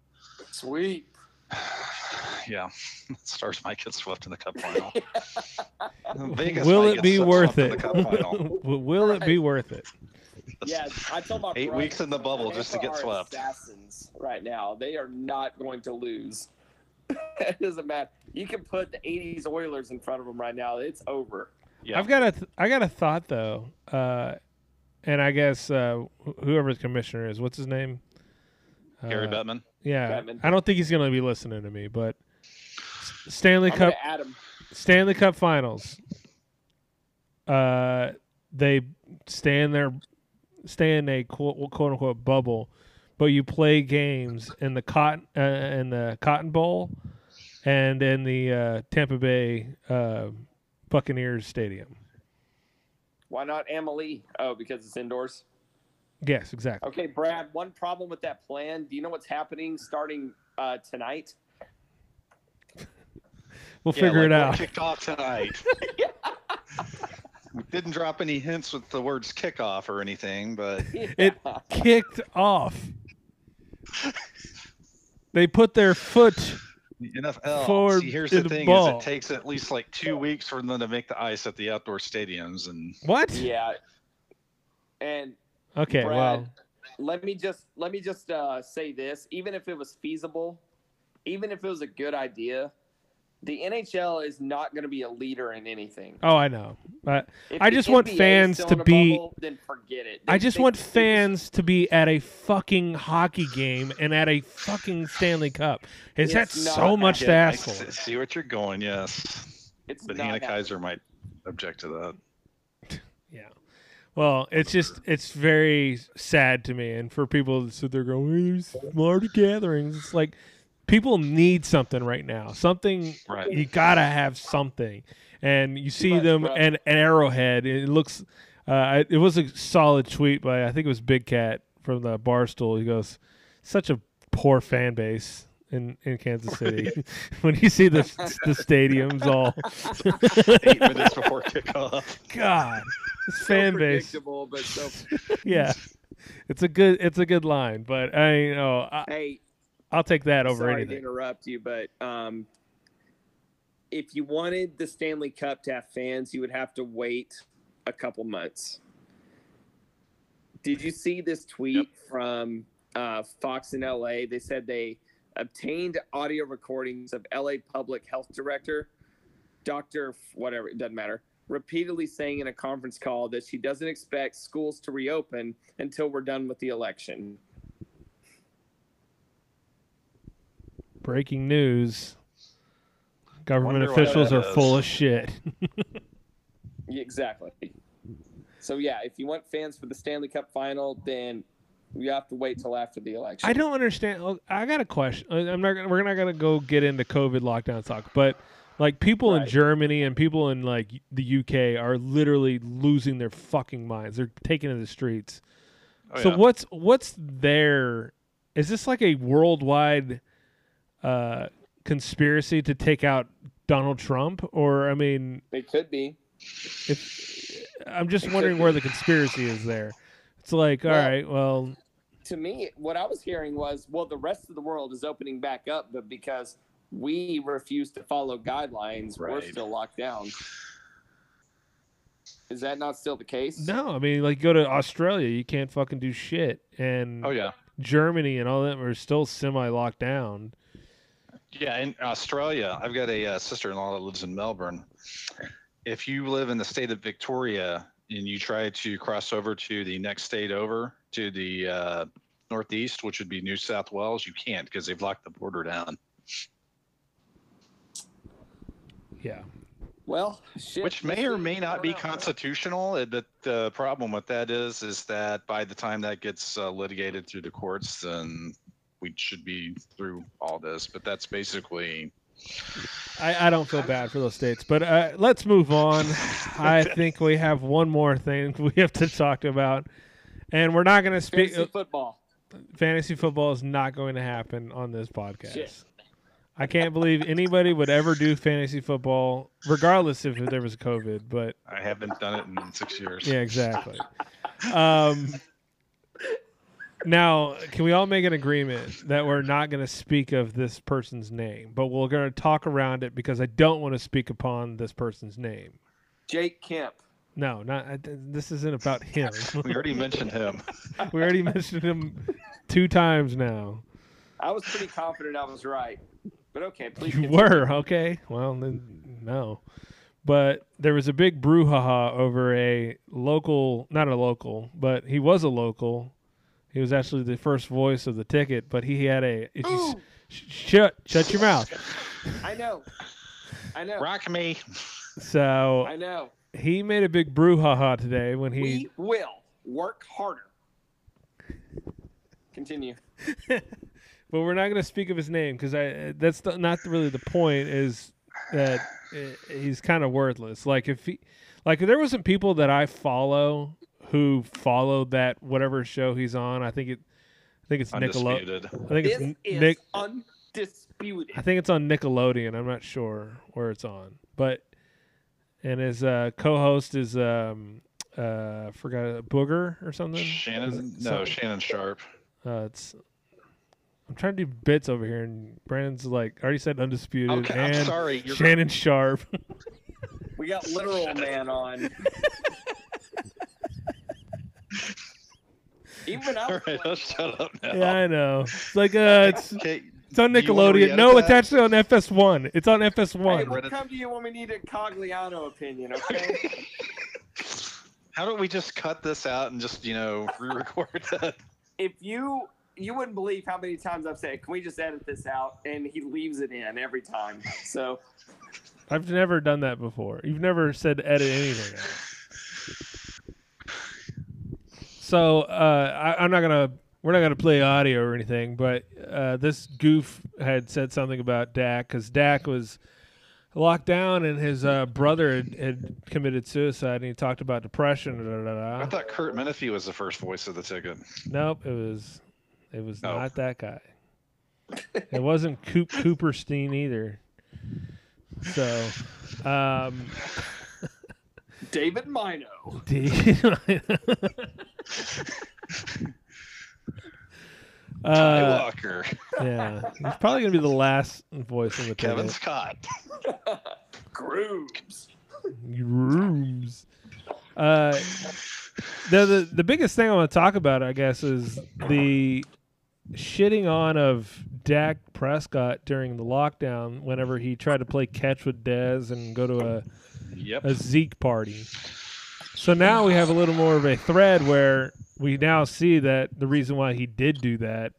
S4: Sweet.
S3: yeah, Stars might get swept in the Cup final. Vegas
S2: Will it be worth it?
S3: The Cup final.
S2: Will- Will it be worth it?
S4: Yeah, I told my
S3: Eight
S4: brother,
S3: weeks in the bubble just to get swept.
S4: Assassins right now. They are not going to lose. it doesn't matter. You can put the '80s Oilers in front of them right now. It's over.
S3: Yeah.
S2: I've got a th- I got a thought though, uh, and I guess uh, wh- whoever the commissioner is, what's his name?
S3: Gary
S2: Uh,
S3: Bettman.
S2: Yeah,
S4: Bettman.
S2: I don't think he's gonna be listening to me, but S- Stanley
S4: I'm
S2: Cup
S4: gonna add 'em.
S2: Stanley Cup Finals. Uh, they stay in their stay in a quote, quote unquote bubble, but you play games in the cotton uh, in the Cotton Bowl and in the uh, Tampa Bay uh, Buccaneers Stadium.
S4: Why not Amalie? Oh, because it's indoors.
S2: Yes, exactly.
S4: Okay, Brad. One problem with that plan. Do you know what's happening starting uh, tonight?
S2: We'll
S3: Yeah,
S2: figure
S3: like
S2: it out.
S3: Kicked off tonight. We Didn't drop any hints with the words kickoff or anything, but
S2: It kicked off. They put their foot.
S3: the NFL.
S2: Forward
S3: See, here's the
S2: the
S3: thing:
S2: ball.
S3: is it takes at least like two weeks for them to make the ice at the outdoor stadiums, and
S2: What?
S4: yeah. And
S2: Okay,
S4: Brad,
S2: well,
S4: let me just let me just uh, say this: even if it was feasible, even if it was a good idea, the NHL is not going to be a leader in anything.
S2: oh, I know. But
S4: If
S2: I just want
S4: NBA
S2: fans to be-
S4: bubble, then forget it.
S2: I just
S4: they-
S2: want
S4: they
S2: fans to be at a fucking hockey game and at a fucking Stanley Cup. Is that so much to ask
S3: s-
S2: for?
S3: see what you're going. Yes,
S4: It's
S3: but
S4: not
S3: Hannah. Kaiser might object to that.
S2: Yeah. Well, it's just it's very sad to me, and for people that sit there going, "Hey, "There's smarter gatherings," it's like people need something right now. Something
S3: Right.
S2: you gotta have something, and you see
S4: much,
S2: them
S4: bro.
S2: and an Arrowhead. It looks. Uh, it was a solid tweet by I think it was Big Cat from the Barstool. He goes, "Such a poor fan base." In, in Kansas City, when you see the the stadiums all,
S3: Eight minutes before kickoff.
S2: God, this
S4: So
S2: fan base.
S4: predictable, but so
S2: yeah, it's a good it's a good line, but I you know I,
S4: hey,
S2: I'll take that over
S4: sorry to interrupt you, but um, if you wanted the Stanley Cup to have fans, you would have to wait a couple months. Did you see this tweet from uh, Fox in LA? They said they obtained audio recordings of LA Public Health Director, Dr. whatever, it doesn't matter, repeatedly saying in a conference call that she doesn't expect schools to reopen until we're done with the election.
S2: Breaking news: government
S3: Wonder
S2: officials are
S3: is.
S2: full of shit.
S4: Exactly. So yeah, if you want fans for the Stanley Cup final, then you have to wait till after the election.
S2: I don't understand. oh, I got a question. I- I'm not. We're not gonna go get into COVID lockdown talk, but like people in Germany and people in like the UK are literally losing their fucking minds. They're taking to the streets.
S3: Oh,
S2: so
S3: yeah.
S2: what's what's there? Is this like a worldwide uh, conspiracy to take out Donald Trump, or I mean,
S4: It could be.
S2: if I'm just wondering where the conspiracy is there. It's like, all
S4: Well-
S2: right, well,
S4: To me, what I was hearing was, well, the rest of the world is opening back up, but because we refuse to follow guidelines, we're still locked down. Is that not still the case?
S2: no, I mean, like go to Australia, you can't fucking do shit, and
S3: Oh yeah,
S2: Germany and all that are still semi locked down.
S3: Yeah. In Australia, I've got a uh, sister-in-law that lives in Melbourne. If you live in the state of Victoria and you try to cross over to the next state over to the uh, northeast, which would be New South Wales, you can't because they've locked the border down.
S2: Yeah,
S4: Well, shit,
S3: which may or may not be constitutional. uh, But the problem with that is, is that by the time that gets uh, litigated through the courts, then we should be through all this. But that's basically
S2: I, I don't feel bad for those states, but uh, let's move on. I think we have one more thing we have to talk about, and we're not going to speak.
S4: Fantasy football.
S2: fantasy football is not going to happen on this podcast.
S4: Shit.
S2: I can't believe anybody would ever do fantasy football, regardless if there was COVID. But
S3: I haven't done it in six years.
S2: yeah, exactly. Um, now, can we all make an agreement that we're not going to speak of this person's name, but we're going to talk around it because I don't want to speak upon this person's name.
S4: Jake Kemp.
S2: No, not I- this isn't about him.
S3: We already mentioned him.
S2: we already mentioned him two times now.
S4: I was pretty confident I was right. But okay, please.
S2: You
S4: continue.
S2: were okay. Well, then no. But there was a big brouhaha over a local, not a local, but he was a local. He was actually the first voice of the ticket, but he had a. If you, sh- shut, shut your mouth.
S4: I know. I know.
S3: Rock me.
S2: So
S4: I know.
S2: he made a big brouhaha today when he.
S4: We will work harder. Continue.
S2: but we're not going to speak of his name because I. That's the, not really the point. Is that uh, he's kind of worthless. Like if he, like if there was some people that I follow who followed that whatever show he's on. I think it. I think it's Nickelodeon. I think it's
S4: This
S2: N-
S4: is
S2: Nick.
S4: undisputed.
S2: I think it's on Nickelodeon. I'm not sure where it's on, but and his uh, co-host is um uh forgot Booger or something.
S3: Shannon.
S2: Is
S3: No,
S2: something?
S3: Shannon Sharpe.
S2: Uh, it's. I'm trying to do bits over here, and Brandon's like already said undisputed
S3: Okay, I'm
S2: and
S3: sorry. You're
S2: Shannon Sharpe.
S4: We got literal man on. Even I
S3: All
S4: was
S3: right,
S4: like,
S3: let's shut up now.
S2: yeah, I know. It's like uh, it's
S3: Okay,
S2: it's on
S3: do you wanna
S2: Nickelodeon.
S3: re-edit
S2: No, it's
S3: that?
S2: actually on FS1. It's on FS1.
S4: we'll come to you when we need a Cogliano opinion, okay?
S3: How don't we just cut this out and just you know re-record that?
S4: if you you wouldn't believe how many times I've said, "Can we just edit this out?" and he leaves it in every time. So
S2: I've never done that before. You've never said edit anything. out. So uh, I, I'm not gonna. We're not gonna play audio or anything, but uh, this goof had said something about Dak because Dak was locked down and his uh, brother had, had committed suicide, and he talked about depression. Da, da, da,
S3: I thought Curt Menefee was the first voice of the ticket.
S2: Nope, it was it was
S3: Oh.
S2: not that guy. it wasn't Coop Cooperstein either. So, um,
S4: David Mino.
S3: Ty
S2: uh,
S3: Walker,
S2: yeah, he's probably gonna be the last voice in the
S3: Kevin
S2: ticket.
S3: Scott.
S4: Grooves.
S2: Rooms. Uh, the, the the biggest thing I want to talk about, I guess, is the shitting on of Dak Prescott during the lockdown. Whenever he tried to play catch with Dez and go to a
S3: Yep.
S2: a Zeke party. So now we have a little more of a thread where we now see that the reason why he did do that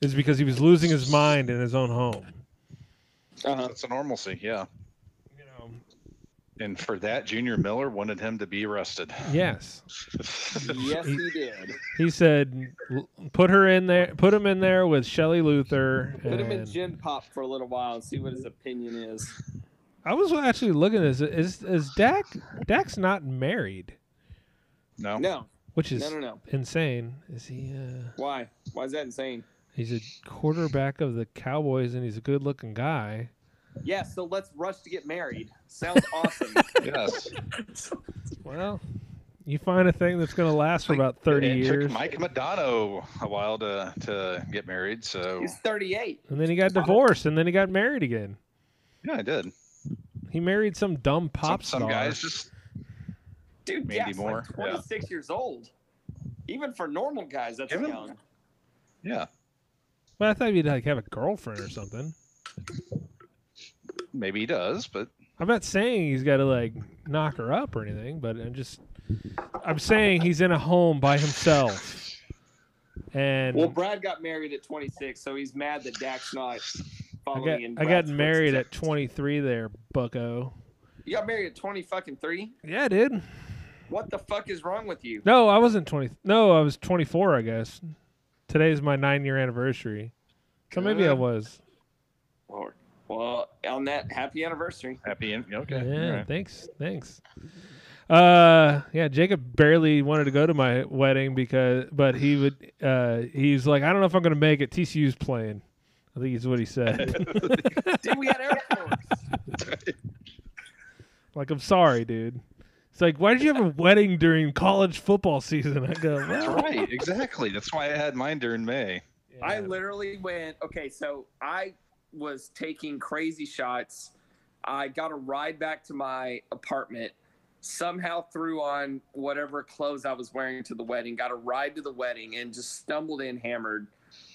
S2: is because he was losing his mind in his own home.
S4: Uh-huh.
S3: That's a normalcy, yeah.
S2: You know,
S3: And for that, Junior Miller wanted him to be arrested.
S2: yes.
S4: Yes, he did.
S2: He said, "Put her in there. Put him in there with Shelley Luther."
S4: Put him in
S2: and-
S4: Gen Pop for a little while and see what his opinion is.
S2: I was actually looking at this. Is is Dak? Dak's not married,
S3: No.
S4: No,
S2: which is
S4: no, no, no.
S2: insane. Is he? Uh,
S4: Why? Why is that insane?
S2: he's a quarterback of the Cowboys, and he's a good-looking guy.
S4: Yeah, so let's rush to get married. Sounds awesome.
S3: Yes.
S2: Well, you find a thing that's going to last for about thirty
S3: it
S2: years,
S3: took Mike Modano a while to to get married, so
S4: He's 38.
S2: and then he got divorced, and then he got married again.
S3: yeah, I did.
S2: He married some dumb pop
S3: some,
S2: star.
S3: some guys just
S4: Dude,
S3: Mandy
S4: yeah, he's
S3: Moore,
S4: like
S3: yeah.
S4: 26 years old. Even for normal guys, that's
S3: Give
S4: young.
S3: yeah,
S2: Well, I thought he'd like have a girlfriend or something.
S3: maybe he does, but
S2: I'm not saying he's got to like knock her up or anything, but I'm just I'm saying he's in a home by himself. And
S4: Well, Brad got married at 26, so he's mad that Dak's not
S2: I got
S4: in
S2: I got married at 23 there, bucko.
S4: You got married at 20 fucking 3?
S2: Yeah, dude.
S4: What the fuck is wrong with you?
S2: No, I wasn't 20. No, I was 24, I guess. Today's my 9-year anniversary. So maybe I was.
S4: Lord. Well, on that, happy anniversary.
S3: happy. In, okay.
S2: Yeah,
S3: all right.
S2: thanks. Thanks. Uh yeah, Jacob barely wanted to go to my wedding because but he would uh he's like I don't know if I'm going to make it TCU's playing. I think is what he said.
S4: Dude, we had Air Force.
S2: like, I'm sorry, dude. It's like, why did you have a wedding during college football season? I go,
S3: That's
S2: well,
S3: right, exactly. That's why I had mine during May.
S4: I literally went, okay, so I was taking crazy shots. I got a ride back to my apartment, somehow threw on whatever clothes I was wearing to the wedding, got a ride to the wedding, and just stumbled in hammered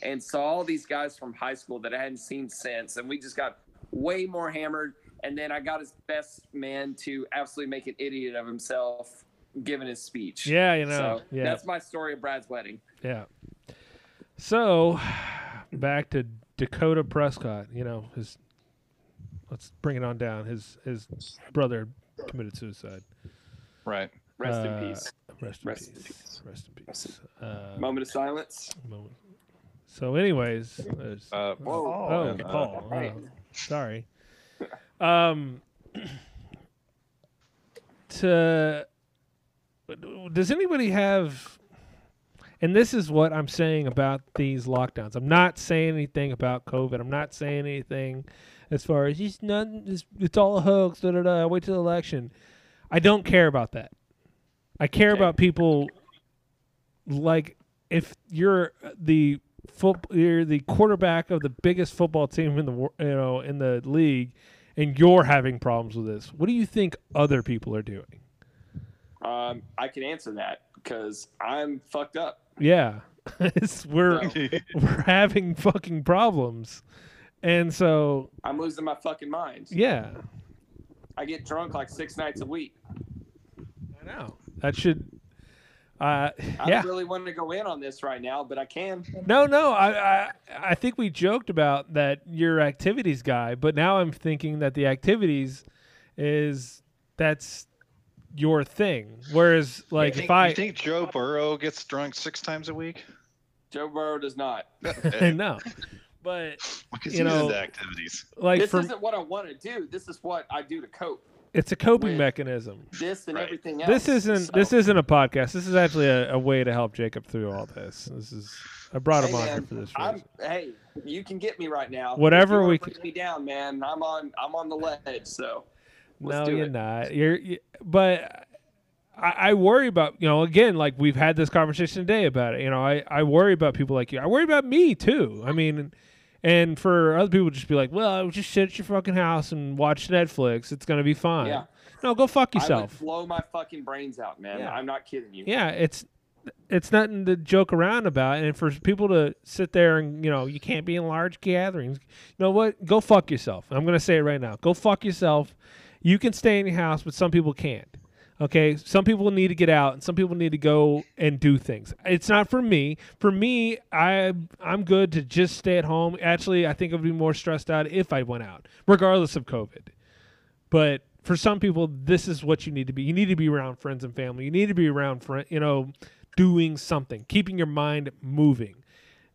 S4: and saw all these guys from high school that I hadn't seen since. And we just got way more hammered. And then I got his best man to absolutely make an idiot of himself giving his speech.
S2: yeah, you know,
S4: so
S2: yeah,
S4: that's my story of Brad's wedding.
S2: yeah. So, back to Dakota Prescott. You know, his. Let's bring it on down. His his brother committed suicide.
S3: Right.
S4: Rest
S2: Uh,
S4: in peace.
S2: Rest in
S4: Rest in
S2: peace. Rest in
S4: Rest in
S2: peace. Uh,
S4: Moment of silence.
S2: moment. So, anyways, there's,
S3: Uh,
S4: Whoa.
S2: oh,
S3: and, uh,
S2: Paul.
S4: hey.
S2: oh, sorry. Um, to does anybody have? And this is what I'm saying about these lockdowns. I'm not saying anything about COVID. I'm not saying anything as far as it's not. It's, it's all a hoax. Da, da, da, wait till the election. I don't care about that. I care
S4: Okay.
S2: about people like if you're the foot, you're the quarterback of the biggest football team in the you know in the league, and you're having problems with this. What do you think other people are doing?
S4: Um, I can answer that because I'm fucked up.
S2: Yeah, we're
S4: So,
S2: we're having fucking problems, and so
S4: I'm losing my fucking mind.
S2: yeah,
S4: I get drunk like six nights a week.
S2: I know that should. Uh,
S4: I
S2: yeah,
S4: don't really want to go in on this right now, but I can.
S2: No, no. I, I I think we joked about that you're activities guy, but now I'm thinking that the activities is that's your thing. Whereas like
S3: you think,
S2: if I
S3: you think Joe Burrow gets drunk six times a week?
S4: Joe Burrow does not.
S2: no. But
S3: Because
S2: You
S3: he's
S2: know,
S3: into activities.
S2: like
S4: this
S2: for
S4: isn't what I want to do. This is what I do to cope.
S2: It's a coping mechanism.
S4: This and
S3: Right.
S4: everything else.
S2: This isn't
S4: So,
S2: this isn't a podcast. This is actually a, a way to help Jacob through all this. This is I brought him
S4: Hey,
S2: on here for this
S4: I'm, hey, you can get me right now.
S2: Whatever we can-
S4: break me down, man. I'm on. I'm on the ledge. So let's
S2: no,
S4: do
S2: you're
S4: it.
S2: not. You're, you, but I, I worry about you know again like we've had this conversation today about it. You know, I I worry about people like you. I worry about me too. I mean, and for other people just be like, well, just sit at your fucking house and watch Netflix. It's gonna be fine.
S4: Yeah.
S2: No, go fuck
S4: I would
S2: yourself.
S4: blow my fucking brains out, man.
S2: Yeah.
S4: I'm not kidding you.
S2: Yeah, it's it's nothing to joke around about. And for people to sit there and you know you can't be in large gatherings. You know what? Go fuck yourself. I'm gonna say it right now. Go fuck yourself. You can stay in your house, but some people can't. Okay, some people need to get out, and some people need to go and do things. It's not for me. For me, I I'm good to just stay at home. Actually, I think I'd be more stressed out if I went out, regardless of COVID. But for some people, this is what you need to be. You need to be around friends and family. You need to be around friend, you know, doing something, keeping your mind moving,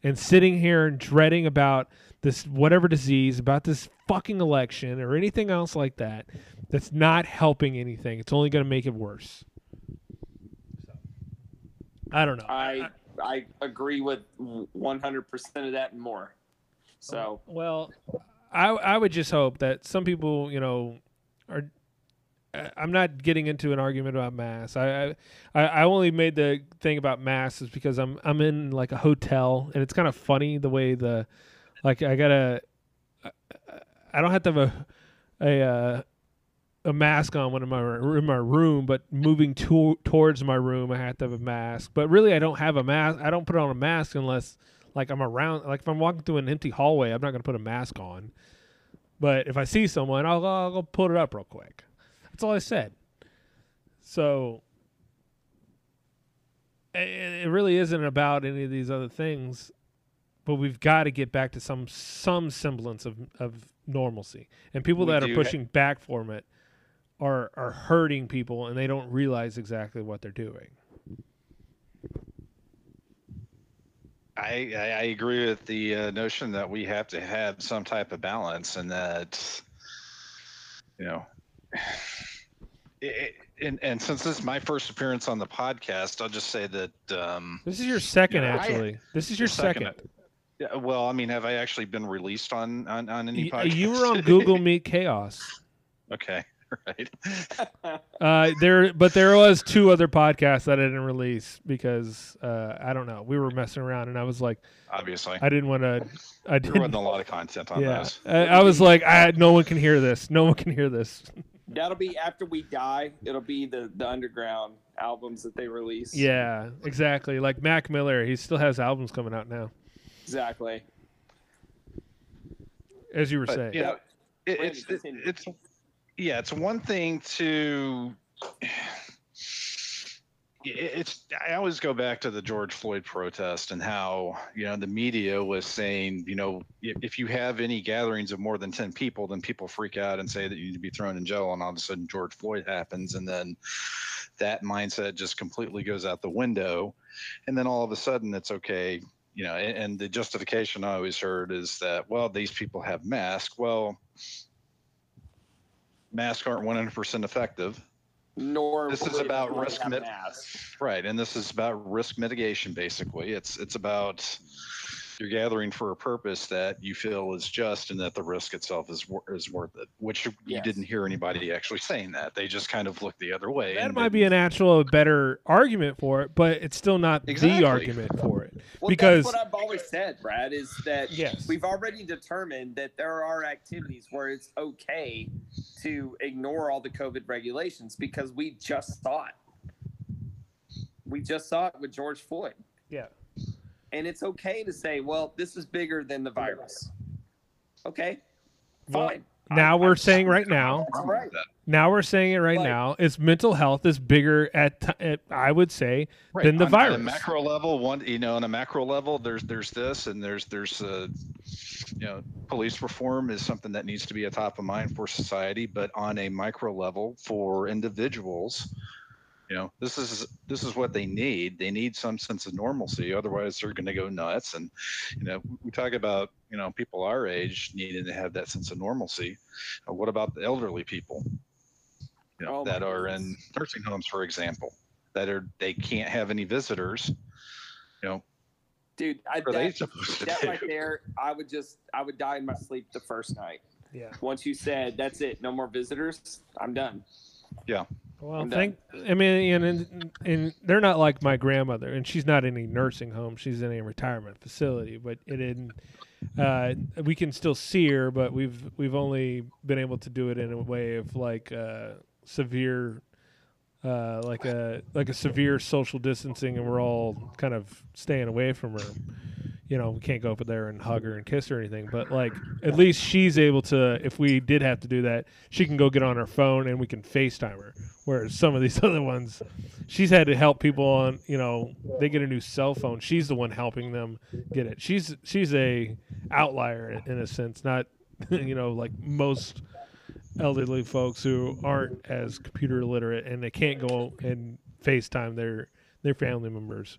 S2: and sitting here and dreading about this whatever disease, about this fucking election or anything else like that. That's not helping anything. It's only going to make it worse. So, I don't know.
S4: I I agree with 100 percent of that and more. So
S2: Well, I I would just hope that some people, you know, are. I'm not getting into an argument about masks. I, I I only made the thing about masks is because I'm I'm in like a hotel and it's kind of funny the way the, like I gotta, I- I don't have to have a, a uh, a mask on when I'm in my, in my room, but moving to, towards my room, I have to have a mask. But really, I don't have a mask. I don't put on a mask unless like I'm around. Like if I'm walking through an empty hallway, I'm not gonna put a mask on. But if I see someone, I'll I'll go put it up real quick. That's all I said. So it really isn't about any of these other things, but we've got to get back to some some semblance of of normalcy. And people
S3: We
S2: that are
S3: do ha-
S2: pushing back from it are are hurting people, and they don't realize exactly what they're doing.
S3: I, I, agree with the uh, notion that we have to have some type of balance and that, you know, it, and, and since this is my first appearance on the podcast, I'll just say that um,
S2: This is your second,
S3: Yeah, I-
S2: actually. this is your
S3: second.
S2: second.
S3: Yeah, well, I mean, have I actually been released on on, on any
S2: Y-
S3: podcast?
S2: you were on Google Meet Chaos.
S3: okay, right.
S2: Uh, there, but there was two other podcasts that I didn't release because uh, I don't know. We were messing around, and I was like,
S3: Obviously,
S2: I didn't want to. I
S3: there wasn't
S2: didn't.
S3: a lot of content on
S2: Yeah,
S3: those.
S2: I, I was like, I no one can hear this. No one can hear this.
S4: That'll be after we die. It'll be the the underground albums that they release.
S2: Yeah, exactly. Like Mac Miller, he still has albums coming out now,
S4: exactly.
S2: as you were
S3: But,
S2: saying.
S3: you know, it, it's it, it's yeah, it's one thing to. It's. I always go back to the George Floyd protest and how you know the media was saying you know if, if you have any gatherings of more than ten people, then people freak out and say that you need to be thrown in jail, and all of a sudden George Floyd happens, and then that mindset just completely goes out the window, and then all of a sudden it's okay. You know, and, and the justification I always heard is that well these people have masks. Well, masks aren't 100% effective.
S4: Nor
S3: This is about risk mit-
S4: masks.
S3: Right, and this is about risk mitigation basically. It's it's about you're gathering for a purpose that you feel is just and that the risk itself is wor- is worth it. Which you didn't hear anybody actually saying that. They just kind of looked the other way.
S2: That
S3: and
S2: might be
S3: didn't-
S2: an actual better argument for it, but it's still not
S3: Exactly.
S2: the argument for it.
S4: Well,
S2: because
S4: that's what I've always said, Brad, is that
S2: yes,
S4: we've already determined that there are activities where it's okay to ignore all the COVID regulations because we just saw it. We just saw it with George Floyd.
S2: yeah,
S4: And it's okay to say, well, this is bigger than the virus. Okay.
S2: Well,
S4: Fine.
S2: now
S4: I'm-
S2: we're
S4: I'm-
S2: saying right now,
S4: That's right.
S2: now we're saying it right
S4: Like-
S2: now. It's mental health is bigger at, t- at I would say
S3: Right,
S2: than the
S3: on- on a macro level, one you know, on a macro level, there's there's this, and there's there's uh, you know, police reform is something that needs to be a top of mind for society. But on a micro level, for individuals, you know, this is this is what they need. They need some sense of normalcy, otherwise they're going to go nuts. And you know, we talk about you know people our age needing to have that sense of normalcy. Uh, what about the elderly people? You know,
S4: Oh,
S3: that are in nursing homes, for example, that are they can't have any visitors. You know,
S4: Dude, I,
S3: what are
S4: that, that right there, I would just, I would die in my sleep the first night.
S2: yeah.
S4: Once you said, that's it, no more visitors, I'm done.
S2: Well,
S4: I'm
S2: think I mean, and, and and they're not like my grandmother, and she's not in a nursing home. She's in a retirement facility, but it didn't. Uh, we can still see her, but we've we've only been able to do it in a way of like uh, severe, uh, like a like a severe social distancing, and we're all kind of staying away from her. You know, we can't go up there and hug her and kiss her or anything, but like at least she's able to. If we did have to do that, she can go get on her phone and we can FaceTime her. Whereas some of these other ones, she's had to help people on. You know, they get a new cell phone. She's the one helping them get it. She's she's a outlier in, in a sense, not you know like most elderly folks who aren't as computer literate and they can't go and FaceTime their their family members.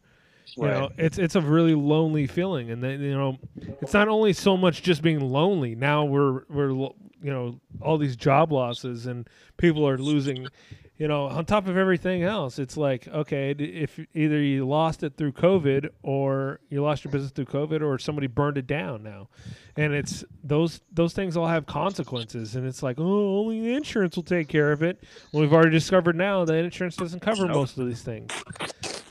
S2: You know, it's it's a really lonely feeling, and then you know, it's not only so much just being lonely. Now we're we're you know all these job losses and people are losing. You know, on top of everything else, it's like okay, if either you lost it through COVID or you lost your business through COVID or somebody burned it down now, and it's those those things all have consequences, and it's like oh, only the insurance will take care of it. Well, we've already discovered now that insurance doesn't cover most of these things.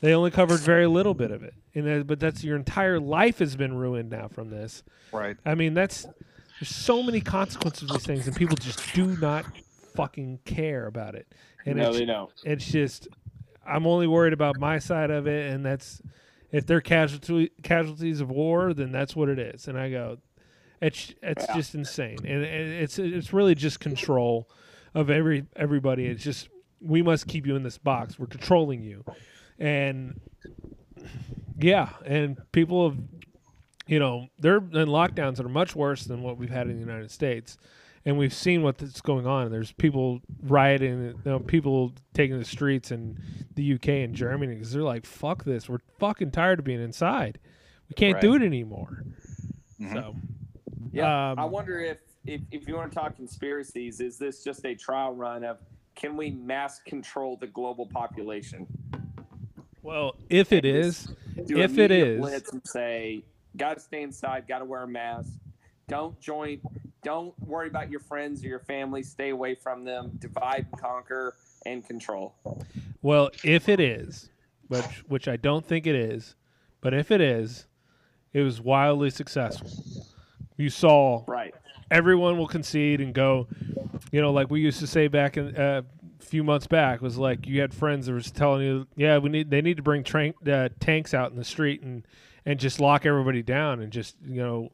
S2: They only covered very little bit of it, and that, but that's your entire life has been ruined now from this.
S3: right.
S2: I mean, that's there's so many consequences of these things, and people just do not fucking care about it. And
S4: no,
S2: it's,
S4: they don't.
S2: it's just I'm only worried about my side of it, and that's if they're casualty casualties of war, then that's what it is. And I go, it's it's
S4: Yeah.
S2: just insane, and, and it's it's really just control of every everybody. It's just we must keep you in this box. We're controlling you, and yeah, and people have you know, they're in lockdowns that are much worse than what we've had in the United States. And we've seen what's going on. There's people rioting, you know, people taking the streets in the UK and Germany because they're like, fuck this. We're fucking tired of being inside. We can't do it anymore.
S3: Mhm.
S2: So,
S4: Yeah,
S2: um,
S4: I wonder if, if if you want to talk conspiracies, is this just a trial run of can we mass control the global population?
S2: Well, if it is,
S4: Do
S2: If it is,
S4: blitz and say got to stay inside, got to wear a mask. Don't join. Don't worry about your friends or your family. Stay away from them. Divide and conquer and control.
S2: Well, if it is, which which I don't think it is, but if it is, it was wildly successful. You saw
S4: Right.
S2: everyone will concede and go, you know, like we used to say back in uh, few months back was like you had friends that was telling you, yeah, we need they need to bring tra- uh, tanks out in the street and and just lock everybody down and just you know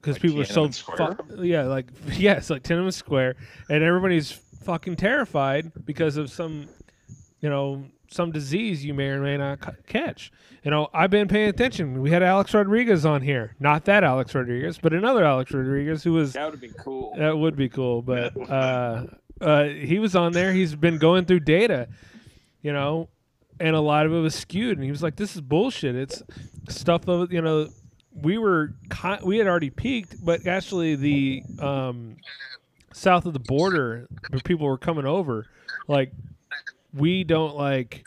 S2: because
S3: Like
S2: people are so
S3: Tiananmen Square?
S2: fu- yeah like yes like Tiananmen Square and everybody's fucking terrified because of some you know some disease you may or may not ca- catch. You know, I've been paying attention. We had Alex Rodriguez on here, not that Alex Rodriguez, but another Alex Rodriguez who was
S4: That would be cool.
S2: that would be cool, but uh, uh, he was on there. He's been going through data, you know, and a lot of it was skewed. And he was like, "This is bullshit. It's stuff of you know." We were we had already peaked, but actually the um, south of the border, where people were coming over, like we don't like.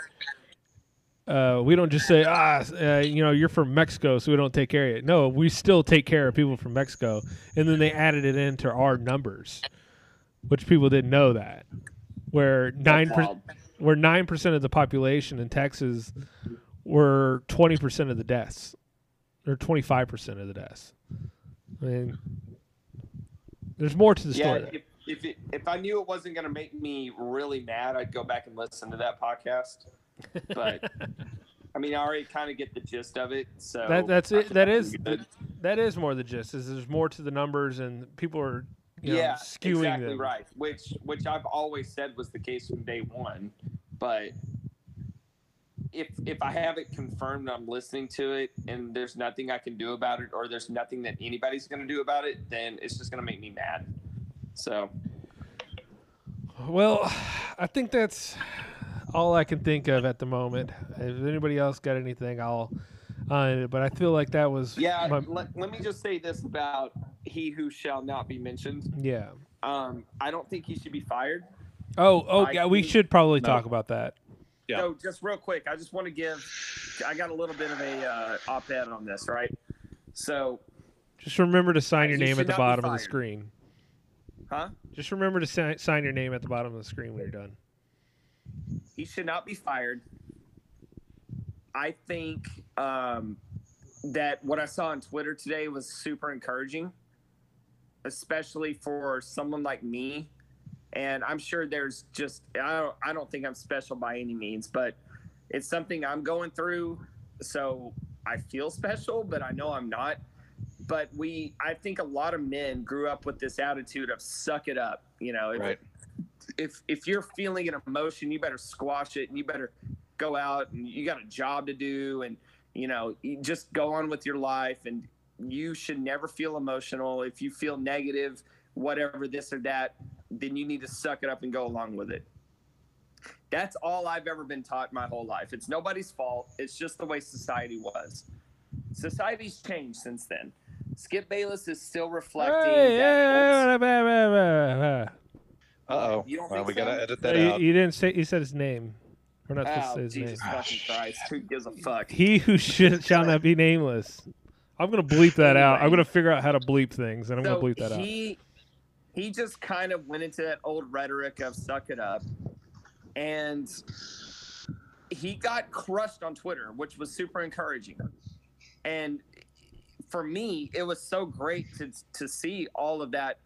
S2: Uh, we don't just say ah, uh, you know, you're from Mexico, so we don't take care of it No, we still take care of people from Mexico, and then they added it into our numbers, which people didn't know that. Where nine per, where nine percent of the population in Texas were twenty percent of the deaths, or twenty five percent of the deaths. I mean, there's more to the
S4: Yeah,
S2: story.
S4: if if, it, if I knew it wasn't going to make me really mad, I'd go back and listen to that podcast. But I mean, I already kind of get the gist of it. So
S2: That that's it. That is that is more the gist. Is there's more to the numbers and people are you know,
S4: yeah,
S2: skewing
S4: exactly
S2: them.
S4: right. Which which I've always said was the case from day one, but if if I have it confirmed, I'm listening to it, and there's nothing I can do about it, or there's nothing that anybody's going to do about it, then it's just going to make me mad. So
S2: Well, I think that's all I can think of at the moment. If anybody else got anything, I'll. Uh, but I feel like that was
S4: yeah,
S2: my-
S4: let, let me just say this about he who shall not be mentioned.
S2: yeah.
S4: Um, I don't think he should be fired.
S2: Oh, oh,
S4: I
S2: yeah. We
S4: think-
S2: should probably
S3: No.
S2: talk about that.
S3: Yeah.
S4: So just real quick, I just want to give. I got a little bit of a uh, op-ed on this, right? So,
S2: Just remember to sign your name at the bottom of the screen.
S4: huh?
S2: Just remember to si- sign your name at the bottom of the screen when you're done.
S4: He should not be fired. I think um, that what I saw on Twitter today was super encouraging, especially for someone like me. And I'm sure there's just I don't I don't think I'm special by any means, but it's something I'm going through. So I feel special, but I know I'm not. But we I think a lot of men grew up with this attitude of suck it up. You know, if,
S3: Right.
S4: if if you're feeling an emotion, you better squash it and you better go out and you got a job to do and you know you just go on with your life and you should never feel emotional. If you feel negative, whatever this or that, then you need to suck it up and go along with it. That's all I've ever been taught my whole life. It's nobody's fault. It's just the way society was. Society's changed since then. Skip Bayless is still reflecting
S2: Hey,
S4: that.
S2: hey, hey, hey, hey, hey, hey.
S3: Uh oh.
S4: You don't
S3: Well, we
S4: so?
S3: gotta edit that
S2: He,
S3: out.
S2: he didn't say. He said his name. We're not supposed to
S4: Oh,
S2: say his
S4: Jesus
S2: name.
S4: fucking Christ. Who gives a fuck?
S2: He who should, shall not be nameless. I'm gonna bleep that out. I'm gonna figure out how to bleep things, and I'm
S4: so
S2: gonna bleep that out.
S4: he he just kind of went into that old rhetoric of suck it up and he got crushed on twitter which was super encouraging and for me it was so great to to see all of that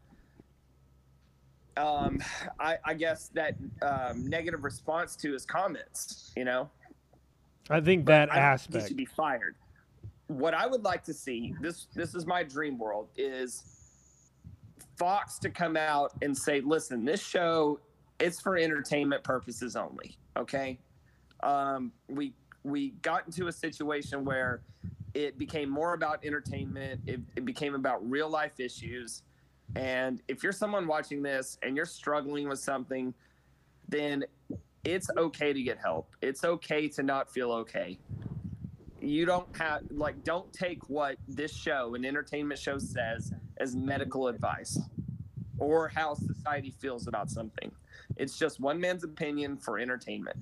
S4: um i i guess that um, negative response to his comments you know
S2: I think that
S4: I don't think He
S2: aspect.
S4: should be fired. What I would like to see this this is my dream world is Fox to come out and say, "Listen, this show it's for entertainment purposes only." Okay, um, we we got into a situation where it became more about entertainment. It, it became about real life issues. And if you're someone watching this and you're struggling with something, then it's okay to get help. It's okay to not feel okay. You don't have like don't take what this show, an entertainment show says as medical advice or how society feels about something. It's just one man's opinion for entertainment.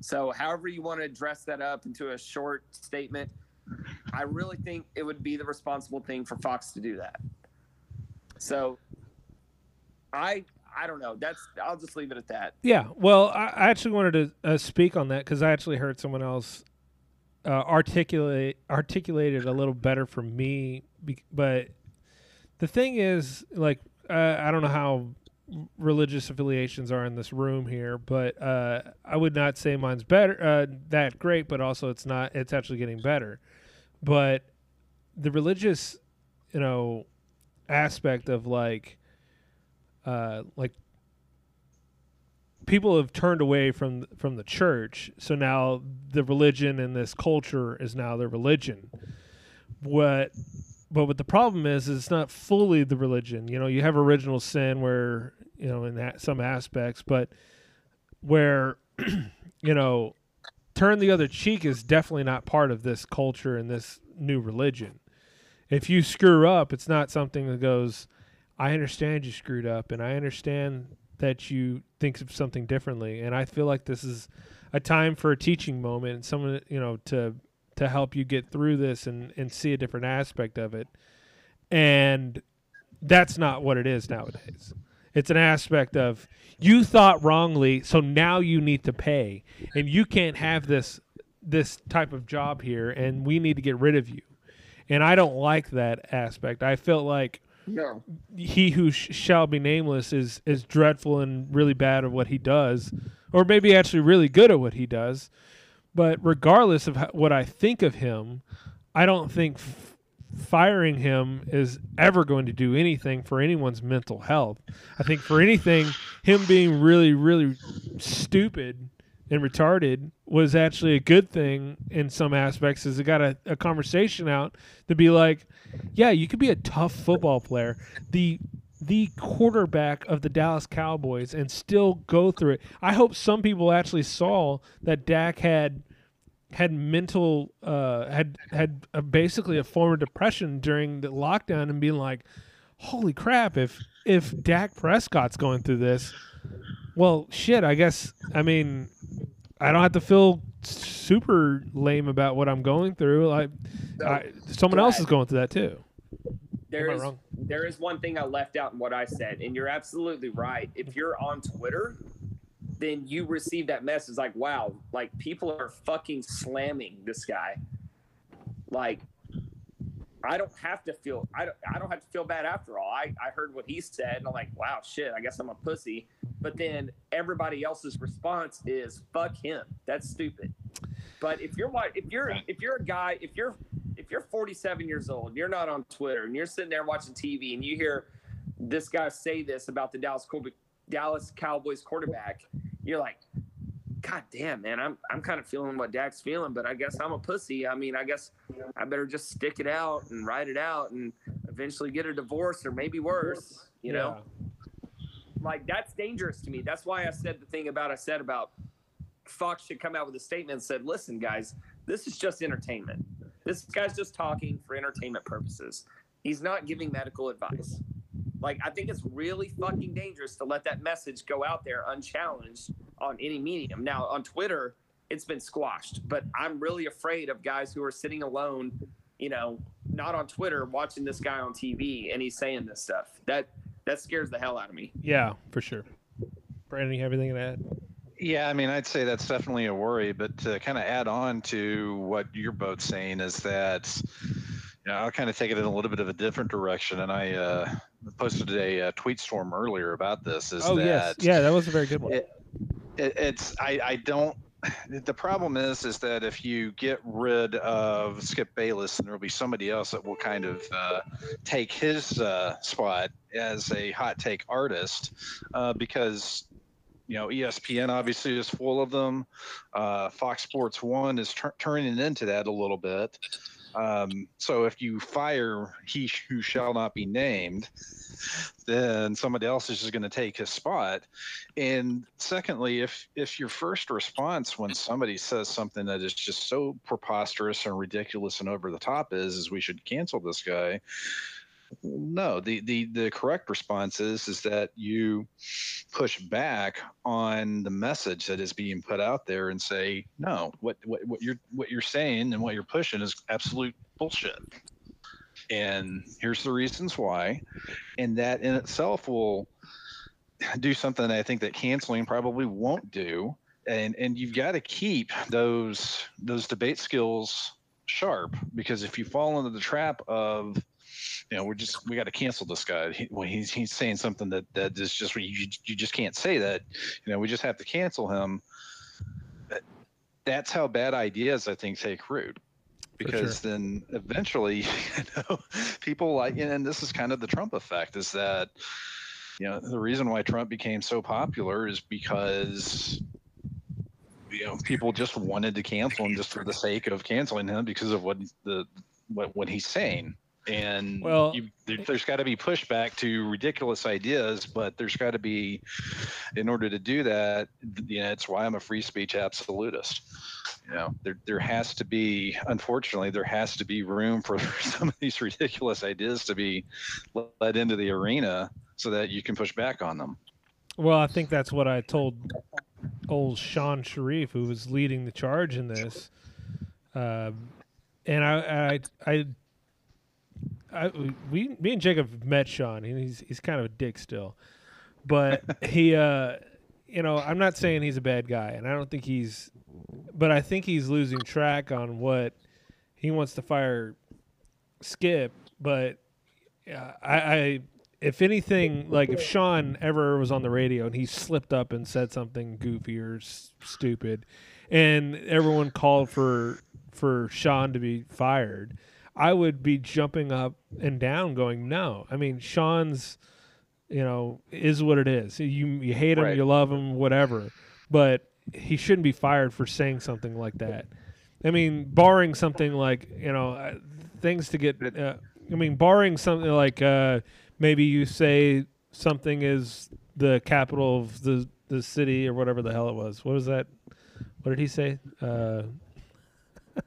S4: So however you want to dress that up into a short statement, I really think it would be the responsible thing for Fox to do that. So I I don't know. That's I'll just leave it at that.
S2: Yeah. Well, I, I actually wanted to uh, speak on that because I actually heard someone else uh, articulate articulate it a little better for me. Be- but the thing is, like, uh, I don't know how religious affiliations are in this room here, but uh, I would not say mine's better uh, that great, but also it's not. It's actually getting better. But the religious, you know, aspect of like, uh, like people have turned away from from the church, so now the religion and this culture is now their religion. What but what the problem is, is it's not fully the religion. You know, you have original sin where you know in that, some aspects, but where you know turn the other cheek is definitely not part of this culture and this new religion. If you screw up, it's not something that goes, I understand you screwed up and I understand that you think of something differently. And I feel like this is a time for a teaching moment, and someone, you know, to to help you get through this and, and see a different aspect of it. And that's not what it is nowadays. It's an aspect of you thought wrongly, so now you need to pay. And you can't have this this type of job here and we need to get rid of you. And I don't like that aspect. I felt like
S4: No.
S2: he who sh- shall be nameless is is dreadful and really bad at what he does, or maybe actually really good at what he does. But regardless of ho- what I think of him, I don't think f- firing him is ever going to do anything for anyone's mental health. I think for anything, him being really really stupid and retarded was actually a good thing in some aspects as it got a, a conversation out to be like yeah you could be a tough football player the the quarterback of the Dallas Cowboys and still go through it I hope some people actually saw that Dak had had mental uh had had a, basically a form of depression during the lockdown and being like holy crap if if Dak Prescott's going through this well, shit. I guess. I mean, I don't have to feel super lame about what I'm going through. I, I someone else is going through that too.
S4: There
S2: Am I
S4: is
S2: wrong?
S4: there is one thing I left out in what I said, and you're absolutely right. If you're on Twitter, then you receive that message like, wow, like people are fucking slamming this guy. Like, I don't have to feel I don't I don't have to feel bad after all. I, I heard what he said and I'm like, wow, shit, I guess I'm a pussy. But then everybody else's response is fuck him. That's stupid. But if you're if you're if you're a guy if you're if you're 47 years old and you're not on Twitter and you're sitting there watching TV and you hear this guy say this about the Dallas Cow- Dallas Cowboys quarterback, you're like, God damn, man, I'm I'm kind of feeling what Dak's feeling, but I guess I'm a pussy. I mean, I guess I better just stick it out and ride it out and eventually get a divorce or maybe worse. You know, like that's dangerous to me. That's why I said the thing about I said about Fox should come out with a statement and said, "Listen, guys, this is just entertainment. This guy's just talking for entertainment purposes. He's not giving medical advice." Like I think it's really fucking dangerous to let that message go out there unchallenged on any medium. Now on Twitter, it's been squashed, but I'm really afraid of guys who are sitting alone, you know, not on Twitter watching this guy on TV and he's saying this stuff. That that scares the hell out of me.
S2: Yeah, for sure. Brandon, you have anything to add?
S3: Yeah, I mean, I'd say that's definitely a worry. But to kind of add on to what you're both saying is that, you know, I'll kind of take it in a little bit of a different direction. And I uh, posted a, uh tweet storm earlier about this. Is
S2: oh
S3: that
S2: yes, yeah, that was a very good one.
S3: it, it, it's I, I don't the problem is is that if you get rid of Skip Bayless and there'll be somebody else that will kind of uh, take his uh, spot as a hot take artist uh, because you know ESPN obviously is full of them. Uh, Fox Sports One is tur- turning into that a little bit um, so if you fire he who shall not be named then somebody else is just going to take his spot. And secondly if if your first response when somebody says something that is just so preposterous and ridiculous and over the top is is we should cancel this guy No, the, the the correct response is is that you push back on the message that is being put out there and say, no, what what, what you're what you're saying and what you're pushing is absolute bullshit. And here's the reasons why. And that in itself will do something I think that canceling probably won't do. And and you've got to keep those those debate skills sharp because if you fall into the trap of you know, we're just we got to cancel this guy. He, well, he's he's saying something that that is just you you just can't say that. You know, we just have to cancel him. That's how bad ideas I think take root, because sure. then eventually, you know, people like and this is kind of the Trump effect is that you know the reason why Trump became so popular is because you know people just wanted to cancel him just for the sake of canceling him because of what the what what he's saying and well you, there, has got to be pushback to ridiculous ideas but there's got to be in order to do that you know it's why i'm a free speech absolutist. You know there, there has to be unfortunately there has to be room for some of these ridiculous ideas to be let into the arena so that you can push back on them.
S2: Well i think that's what i told old Shannon Sharpe who was leading the charge in this. Uh, and I, I I I, we, me and Jacob met Sean. And he's he's kind of a dick still, but he, uh, you know, I'm not saying he's a bad guy, and I don't think he's, but I think he's losing track on what he wants to fire Skip. But uh, I, I, if anything, like if Sean ever was on the radio and he slipped up and said something goofy or s- stupid, and everyone called for for Sean to be fired I would be jumping up and down, going, "No." I mean, Sean's, you know, is what it is. You you hate him, right. you love him, whatever, but he shouldn't be fired for saying something like that. I mean, barring something like you know, uh, things to get. Uh, I mean, barring something like uh, maybe you say something is the capital of the the city or whatever the hell it was. What was that? What did he say? Uh,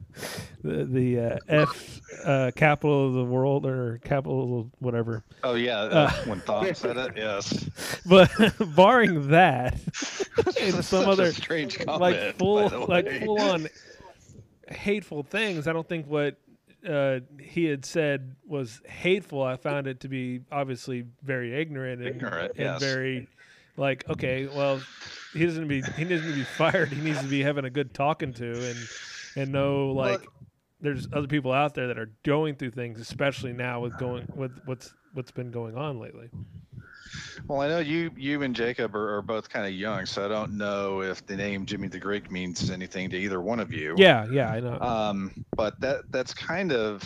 S2: the the uh, F uh, capital of the world or capital whatever.
S3: Oh yeah, uh, uh when Tom said it, yes.
S2: But barring that, and some other
S3: strange comment,
S2: like full like full on hateful things, I don't think what uh, he had said was hateful. I found it to be obviously very ignorant and,
S3: ignorant,
S2: and
S3: yes.
S2: very like okay, well, he doesn't be he doesn't be fired. He needs to be having a good talking to and and know like well, there's other people out there that are going through things, especially now with going with what's what's been going on lately.
S3: Well, I know you you and Jacob are, are both kind of young, so I don't know if the name Jimmy the Greek means anything to either one of you.
S2: Yeah, yeah, I know.
S3: Um, but that that's kind of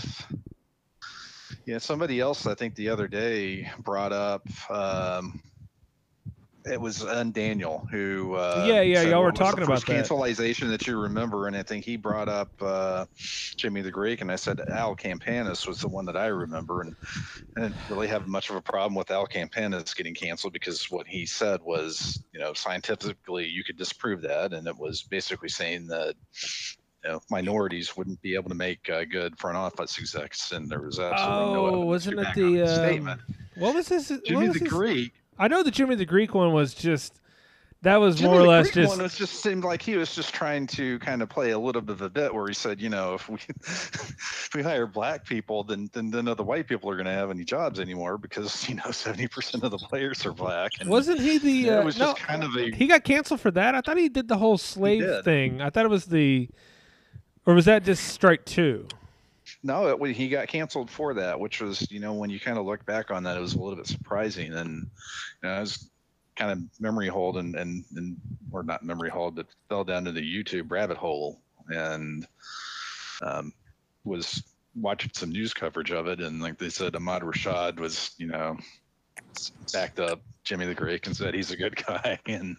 S3: yeah. Somebody else I think the other day brought up um, it was un Daniel who. Uh,
S2: yeah, yeah, y'all were talking about
S3: that cancelization that you remember, and I think he brought up uh, Jimmy the Greek, and I said Al Campanis was the one that I remember, and I didn't really have much of a problem with Al Campanis getting canceled because what he said was, you know, scientifically you could disprove that, and it was basically saying that you know, minorities wouldn't be able to make uh, good front office execs, and there was absolutely no
S2: oh,
S3: no
S2: wasn't it the um,
S3: statement.
S2: What was this?
S3: Jimmy
S2: was
S3: the
S2: this?
S3: Greek
S2: I know the Jimmy the Greek one was just that was
S3: Jimmy
S2: more or less
S3: Greek
S2: just
S3: one was just seemed like he was just trying to kind of play a little bit of a bit where he said, you know, if we if we hire black people, then then none of the white people are going to have any jobs anymore because you know seventy percent of the players are black.
S2: And Wasn't he the? Yeah,
S3: uh, it was
S2: no,
S3: just kind of a.
S2: He got canceled for that. I thought he did the whole slave thing. I thought it was the, or was that just strike two?
S3: No, it, he got canceled for that, which was, you know, when you kind of look back on that, it was a little bit surprising. And you know, I was kind of memory hold and, and, and or not memory hold, but fell down to the YouTube rabbit hole and um, was watching some news coverage of it. And like they said, Ahmad Rashad was, you know, backed up Jimmy the Greek and said he's a good guy. And